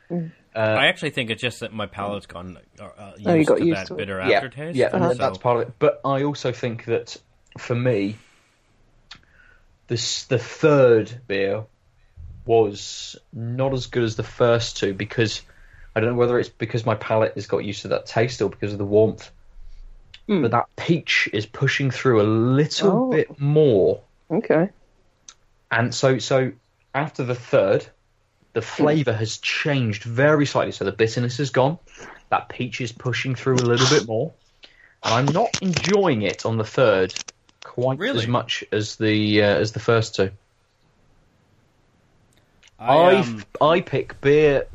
Speaker 1: I actually think it's just that my palate's gone uh, uh, used
Speaker 3: Oh, you got
Speaker 1: to
Speaker 3: used
Speaker 1: that
Speaker 3: to it.
Speaker 1: bitter
Speaker 2: yeah,
Speaker 1: aftertaste.
Speaker 2: Yeah,
Speaker 1: and
Speaker 2: and
Speaker 1: so-
Speaker 2: that's part of it. But I also think that for me, this the third beer was not as good as the first two because I don't know whether it's because my palate has got used to that taste or because of the warmth.
Speaker 3: Hmm.
Speaker 2: But that peach is pushing through a little
Speaker 3: Oh.
Speaker 2: bit more,
Speaker 3: Okay.
Speaker 2: and so so after the third, the flavour has changed very slightly. So the bitterness is gone. That peach is pushing through a little bit more, and I'm not enjoying it on the third quite
Speaker 1: Really?
Speaker 2: as much as the uh, as the first two.
Speaker 1: I,
Speaker 2: I
Speaker 1: um,
Speaker 2: I pick beer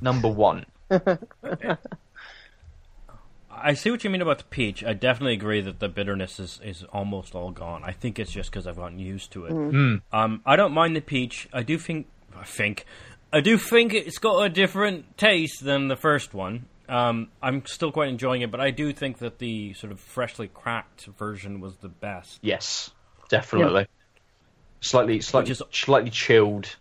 Speaker 2: number one.
Speaker 1: I see what you mean about the peach. I definitely agree that the bitterness is, is almost all gone. I think it's just because I've gotten used to it. Um, I don't mind the peach. I do think, I think, I do think it's got a different taste than the first one. Um, I'm still quite enjoying it, but I do think that the sort of freshly cracked version was the best.
Speaker 2: Yes, definitely. Slightly slightly
Speaker 1: is-
Speaker 2: slightly chilled.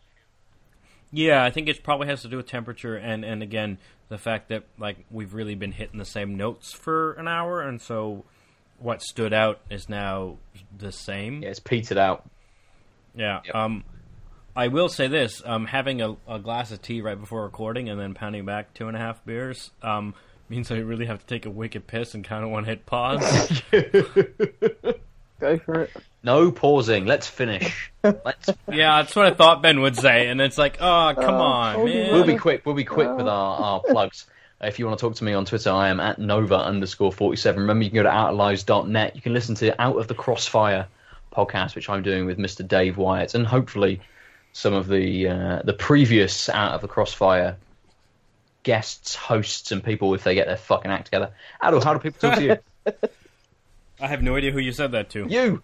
Speaker 1: Yeah, I think it probably has to do with temperature and and again the fact that like we've really been hitting the same notes for an hour, and so what stood out is now the same.
Speaker 2: Yeah, it's petered out.
Speaker 1: Yeah.
Speaker 2: Yep.
Speaker 1: Um, I will say this: um, having a, a glass of tea right before recording and then pounding back two and a half beers um, means I really have to take a wicked piss and kind of want to hit pause.
Speaker 3: Go for it.
Speaker 2: No pausing. Let's finish. Let's.
Speaker 1: yeah, that's what I thought Ben would say, and it's like, oh, come
Speaker 3: Oh,
Speaker 1: on, man.
Speaker 2: We'll be quick. We'll be quick with our, our plugs. If you want to talk to me on Twitter, I am at Nova underscore 47. Remember, you can go to outlives.net. You can listen to Out of the Crossfire podcast, which I'm doing with Mr. Dave Wyatt, and hopefully some of the uh, the previous Out of the Crossfire guests, hosts, and people if they get their fucking act together. Adel, how do people talk to you?
Speaker 1: I have no idea who you said that to.
Speaker 2: you!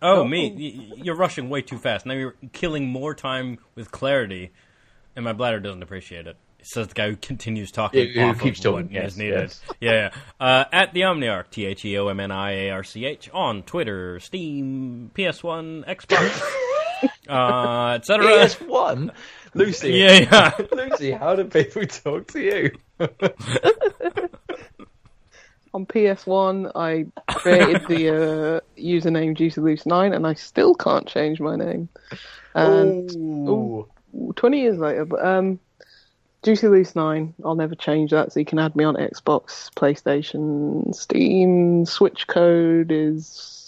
Speaker 1: Oh, me! You're rushing way too fast. Now you're killing more time with clarity, and my bladder doesn't appreciate it. Says the guy who continues talking.
Speaker 2: Who- who keeps
Speaker 1: of
Speaker 2: talking, yes,
Speaker 1: is needed.
Speaker 2: yes.
Speaker 1: Yeah, yeah. Uh, at the Omniarch, T H E O M N I A R C H on Twitter, Steam, PS One, Xbox, uh, etc.
Speaker 2: PS1? Lucy.
Speaker 1: Yeah, yeah.
Speaker 2: Lucy, how do people talk to you?
Speaker 3: On PS1, I created the uh, username JuicyLoose9, and I still can't change my name. And
Speaker 2: Ooh.
Speaker 3: 20 years later, but um, Juicy Loose 9, I'll never change that, so you can add me on Xbox, PlayStation, Steam. Switch code is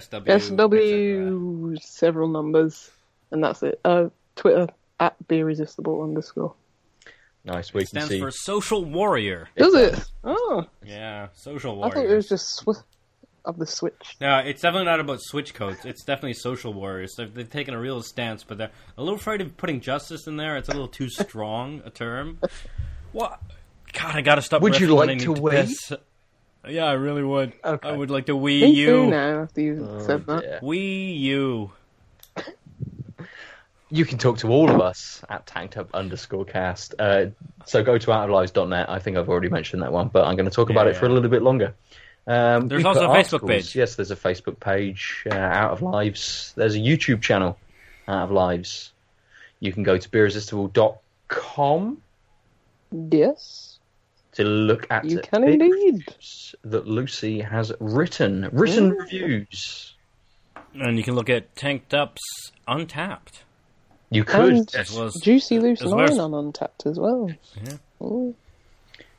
Speaker 1: SW.
Speaker 3: SW, several numbers, and that's it. Uh, Twitter, at Beerresistible underscore.
Speaker 2: Nice, we can
Speaker 1: stands
Speaker 2: see.
Speaker 1: for Social Warrior.
Speaker 3: Does it? Oh,
Speaker 1: Yeah, Social warrior.
Speaker 3: I
Speaker 1: Warrior.
Speaker 3: thought it was just sw- of the Switch.
Speaker 1: No, it's definitely not about Switch codes. It's definitely social warriors. They've, they've taken a real stance, but they're a little afraid of putting justice in there. It's a little too strong a term. What? God, I gotta stop.
Speaker 2: Would you like
Speaker 1: referencing
Speaker 2: to Wii?
Speaker 1: this. Yeah, I really would.
Speaker 2: Okay.
Speaker 1: I would like to Wii
Speaker 3: Me too
Speaker 1: U.
Speaker 3: now, after you
Speaker 2: Oh,
Speaker 3: said that.
Speaker 2: dear.
Speaker 1: Wii U.
Speaker 2: You can talk to all of us at tanked up underscore cast. Uh, so go to outoflives.net. I think I've already mentioned that one, but I'm going to talk about
Speaker 1: Yeah,
Speaker 2: it for a little bit longer. Um,
Speaker 1: There's also
Speaker 2: put
Speaker 1: a Facebook page.
Speaker 2: Yes, there's a Facebook page, uh, Out of Lives. There's a YouTube channel, Out of Lives. You can go to beerresistible.com
Speaker 3: Yes,
Speaker 2: to look at
Speaker 3: you
Speaker 2: the
Speaker 3: can indeed.
Speaker 2: that Lucy has written. Written
Speaker 3: Mm.
Speaker 2: reviews.
Speaker 1: And you can look at Tanked Up's Untappd.
Speaker 2: You could.
Speaker 3: And
Speaker 2: yes.
Speaker 1: well as-
Speaker 3: Juicy Loose
Speaker 1: as well as-
Speaker 3: on Untappd as well.
Speaker 1: Yeah.
Speaker 3: Ooh.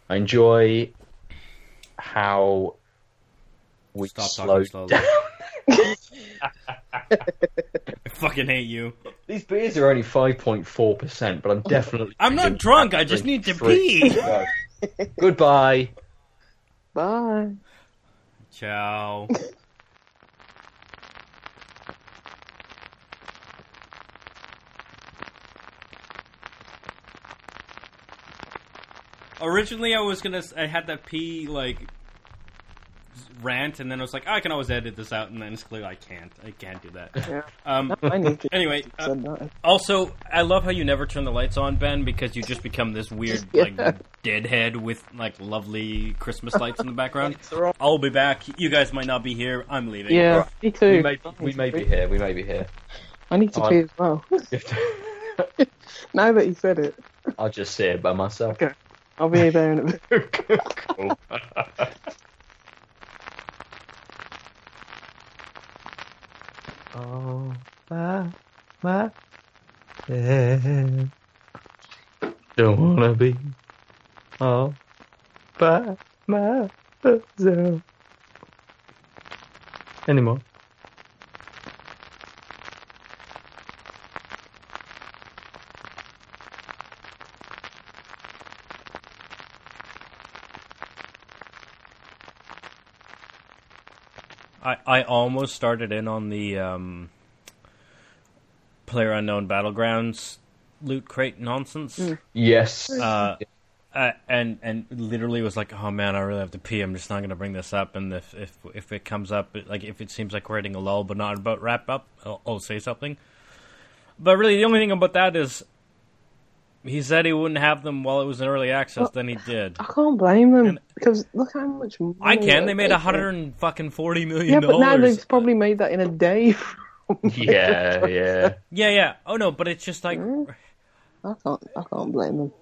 Speaker 2: I enjoy how we
Speaker 1: Stop
Speaker 2: slowed
Speaker 1: talking slowly.
Speaker 2: down.
Speaker 1: I fucking hate you.
Speaker 2: These beers are only 5.4%, but I'm definitely.
Speaker 1: I'm not drunk, I just need to
Speaker 2: three.
Speaker 1: pee.
Speaker 2: Go. Goodbye.
Speaker 3: Bye.
Speaker 1: Ciao. Originally, I was gonna. I had that pee like rant, and then I was like, I can always edit this out, and then it's clear I can't. I can't do that.
Speaker 3: Yeah.
Speaker 1: Um,
Speaker 3: I need to
Speaker 1: anyway, uh, also, I love how you never turn the lights on, Ben, because you just become this weird, like, deadhead with, like, lovely Christmas lights in the background.
Speaker 3: It's.
Speaker 1: I'll be back. You guys might not be here. I'm leaving.
Speaker 3: Yeah, me too.
Speaker 2: We may, we may be here. We may be here.
Speaker 3: I need to
Speaker 2: Oh,
Speaker 3: pee
Speaker 2: I'm-
Speaker 3: as well. now that you said it,
Speaker 2: I'll just say it by myself.
Speaker 3: Okay. I'll be there in a bit.
Speaker 2: cool. Oh, my, my head. Don't wanna be all by myself anymore.
Speaker 1: I, I almost started in on the um, Player Unknown Battlegrounds loot crate nonsense.
Speaker 2: Yes.
Speaker 1: Uh, uh, and and literally was like, oh man, I really have to pee. I'm just not going to bring this up. And if if if it comes up, like if it seems like we're hitting a lull, but not about wrap up, I'll, I'll say something. But really, the only thing about that is, he said he wouldn't have them while it was in early access.
Speaker 3: Well,
Speaker 1: then he did.
Speaker 3: I can't blame them because look how much money
Speaker 1: I can. They made a
Speaker 3: making.
Speaker 1: hundred and fucking forty million
Speaker 3: Yeah, but now they've probably made that in a day.
Speaker 2: yeah, yeah.
Speaker 1: Yeah, yeah. Oh no, but it's just like
Speaker 3: Mm. I can't. I can't blame them.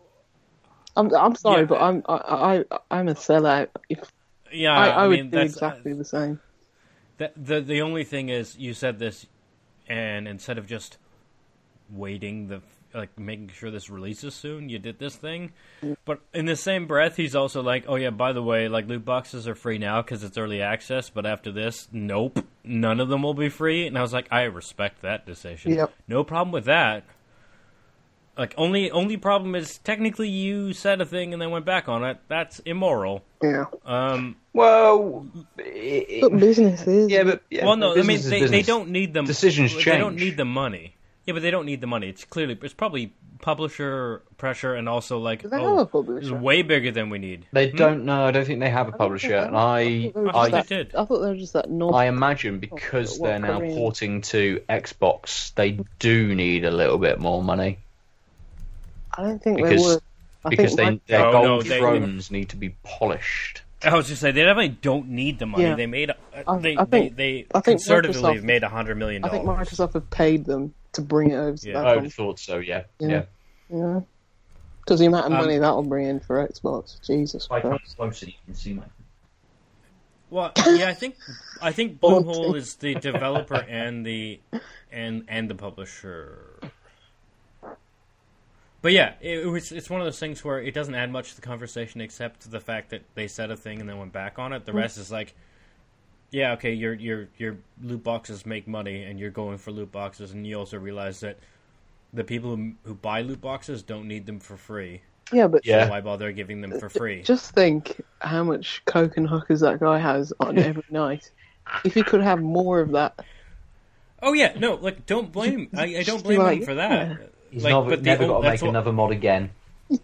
Speaker 3: I'm. I'm sorry,
Speaker 1: Yeah,
Speaker 3: but I'm. I, I. I'm a sellout. If
Speaker 1: yeah.
Speaker 3: I, I, would
Speaker 1: mean,
Speaker 3: do
Speaker 1: that's
Speaker 3: exactly the same.
Speaker 1: The, the the only thing is, you said this, and instead of just waiting the like making sure this releases soon, you did this thing. But in the same breath, he's also like, "Oh yeah, by the way, like loot boxes are free now because it's early access, but after this, nope, none of them will be free." And I was like, "I respect that decision.
Speaker 3: Yep.
Speaker 1: No problem with that." Like only only problem is technically you said a thing and then went back on it. That's immoral.
Speaker 3: Yeah.
Speaker 1: Um,
Speaker 2: Well, it,
Speaker 3: But business is.
Speaker 2: yeah, but yeah,
Speaker 1: well, no, I mean
Speaker 2: business
Speaker 1: they, they don't need them.
Speaker 2: Decisions
Speaker 1: They don't need the money. Yeah, but they don't need the money. It's clearly it's probably publisher pressure and also like
Speaker 3: Do they
Speaker 1: oh,
Speaker 3: have a
Speaker 1: it's way bigger than we need.
Speaker 2: They
Speaker 1: Hmm?
Speaker 2: don't know. I don't think they have a publisher,
Speaker 3: think-
Speaker 2: and I,
Speaker 3: I thought they were
Speaker 1: I
Speaker 2: I,
Speaker 3: just
Speaker 1: they
Speaker 3: that-
Speaker 1: did.
Speaker 3: I thought they were just that north.
Speaker 2: I imagine because
Speaker 3: what
Speaker 2: they're now
Speaker 3: Korean-
Speaker 2: porting to Xbox, they do need a little bit more money
Speaker 3: I don't think
Speaker 2: because-
Speaker 3: they would. I
Speaker 2: because they,
Speaker 3: think
Speaker 2: their
Speaker 1: Oh, no,
Speaker 2: gold
Speaker 1: they-
Speaker 2: need to be polished.
Speaker 1: I was just saying they definitely don't need the money.
Speaker 3: Yeah.
Speaker 1: They made uh,
Speaker 3: I-
Speaker 1: they,
Speaker 3: I think-
Speaker 1: they they
Speaker 3: I think
Speaker 1: conservatively
Speaker 3: Microsoft-
Speaker 1: have made a hundred million
Speaker 3: I think. Microsoft have paid them to bring it over to
Speaker 1: Yeah.
Speaker 3: that
Speaker 2: I would have thought so. Yeah,
Speaker 3: Yeah.
Speaker 2: yeah.
Speaker 3: Yeah. Because the amount of
Speaker 1: Um,
Speaker 3: money that'll bring in for Xbox, Jesus
Speaker 2: If I come
Speaker 3: Christ.
Speaker 2: closer, you can see my.
Speaker 1: Well, yeah, I think I think Bluehole is the developer and the and and the publisher. But yeah, it, it was it's one of those things where it doesn't add much to the conversation except to the fact that they said a thing and then went back on it. The rest is like, yeah, okay, your your your loot boxes make money and you're going for loot boxes, and you also realize that the people who, who buy loot boxes don't need them for free.
Speaker 3: Yeah, but
Speaker 2: Yeah.
Speaker 1: So why bother giving them for free?
Speaker 3: just think how much coke and hookers that guy has on every night. If he could have more of that,
Speaker 1: Oh yeah, no, like don't blame. I, I don't blame
Speaker 3: like,
Speaker 1: him for that.
Speaker 3: yeah.
Speaker 2: He's
Speaker 1: Like,
Speaker 2: never,
Speaker 1: but
Speaker 2: never got to make
Speaker 1: what-
Speaker 2: another mod again.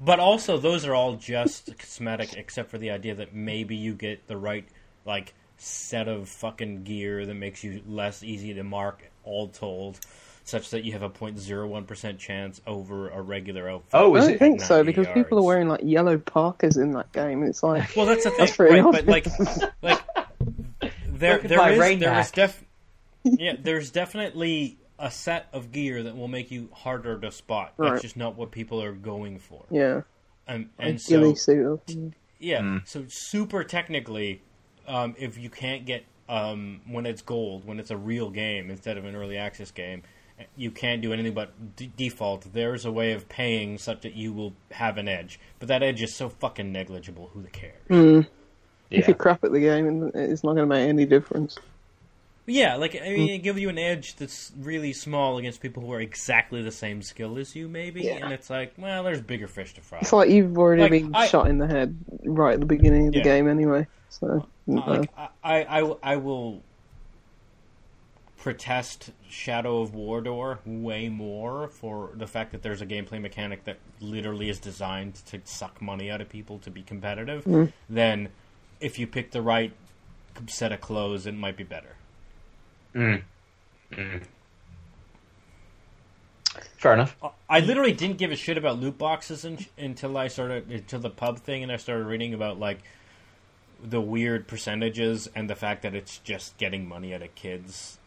Speaker 1: But also, those are all just cosmetic, except for the idea that maybe you get the right like set of fucking gear that makes you less easy to mark, all told, such that you have a 0.01 percent chance over a regular outfit.
Speaker 2: Oh,
Speaker 3: I don't
Speaker 2: it?
Speaker 3: think so
Speaker 1: 90
Speaker 3: because people are wearing like yellow parkas in that game. It's like
Speaker 1: Well, that's the thing,
Speaker 3: That's pretty
Speaker 1: right? But like,
Speaker 3: obvious.
Speaker 1: like there,
Speaker 2: Look at
Speaker 1: there
Speaker 2: my
Speaker 1: is,
Speaker 2: rain
Speaker 1: there is
Speaker 2: hat.
Speaker 1: def, yeah, there's definitely a set of gear that will make you harder to spot. That's
Speaker 3: Right.
Speaker 1: just not what people are going for.
Speaker 3: yeah,
Speaker 1: And and
Speaker 3: ghillie
Speaker 1: so
Speaker 3: suit.
Speaker 1: Yeah,
Speaker 2: Mm.
Speaker 1: so super technically, um, if you can't get um, when it's gold, when it's a real game instead of an early access game, you can't do anything but d- default. There's a way of paying such that you will have an edge, but that edge is so fucking negligible. Who cares?
Speaker 3: Mm.
Speaker 2: Yeah.
Speaker 3: If you crap at the game, it's not going to make any difference.
Speaker 1: Yeah, like I mean, it gives you an edge that's really small against people who are exactly the same skill as you, maybe.
Speaker 3: Yeah.
Speaker 1: And it's like, well, there's bigger fish to fry.
Speaker 3: It's like you've already
Speaker 1: Like,
Speaker 3: been
Speaker 1: I-
Speaker 3: shot in the head right at the beginning of the game anyway. So
Speaker 1: like I, I, I, I will protest Shadow of Wardor way more for the fact that there's a gameplay mechanic that literally is designed to suck money out of people to be competitive. Than if you pick the right set of clothes, it might be better.
Speaker 2: Mm. Mm. Fair enough.
Speaker 1: I literally didn't give a shit about loot boxes un- until I started until the pub thing, and I started reading about like the weird percentages and the fact that it's just getting money out of kids.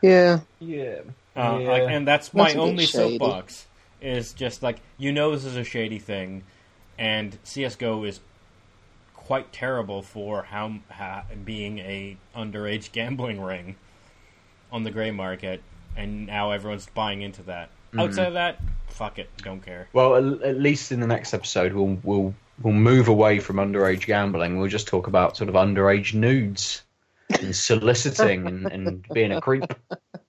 Speaker 3: yeah,
Speaker 2: Yeah.
Speaker 1: Uh,
Speaker 2: Yeah.
Speaker 1: like, and that's my
Speaker 3: That's a bit
Speaker 1: only
Speaker 3: shady.
Speaker 1: soapbox is just like you know this is a shady thing, and CS:GO is quite terrible for how, how being a underage gambling ring on the gray market, and now everyone's buying into that.
Speaker 2: Mm-hmm.
Speaker 1: Outside of that, fuck it, don't care.
Speaker 2: Well, at, at least in the next episode, we'll we'll we'll move away from underage gambling. We'll just talk about sort of underage nudes and soliciting and, and being a creep.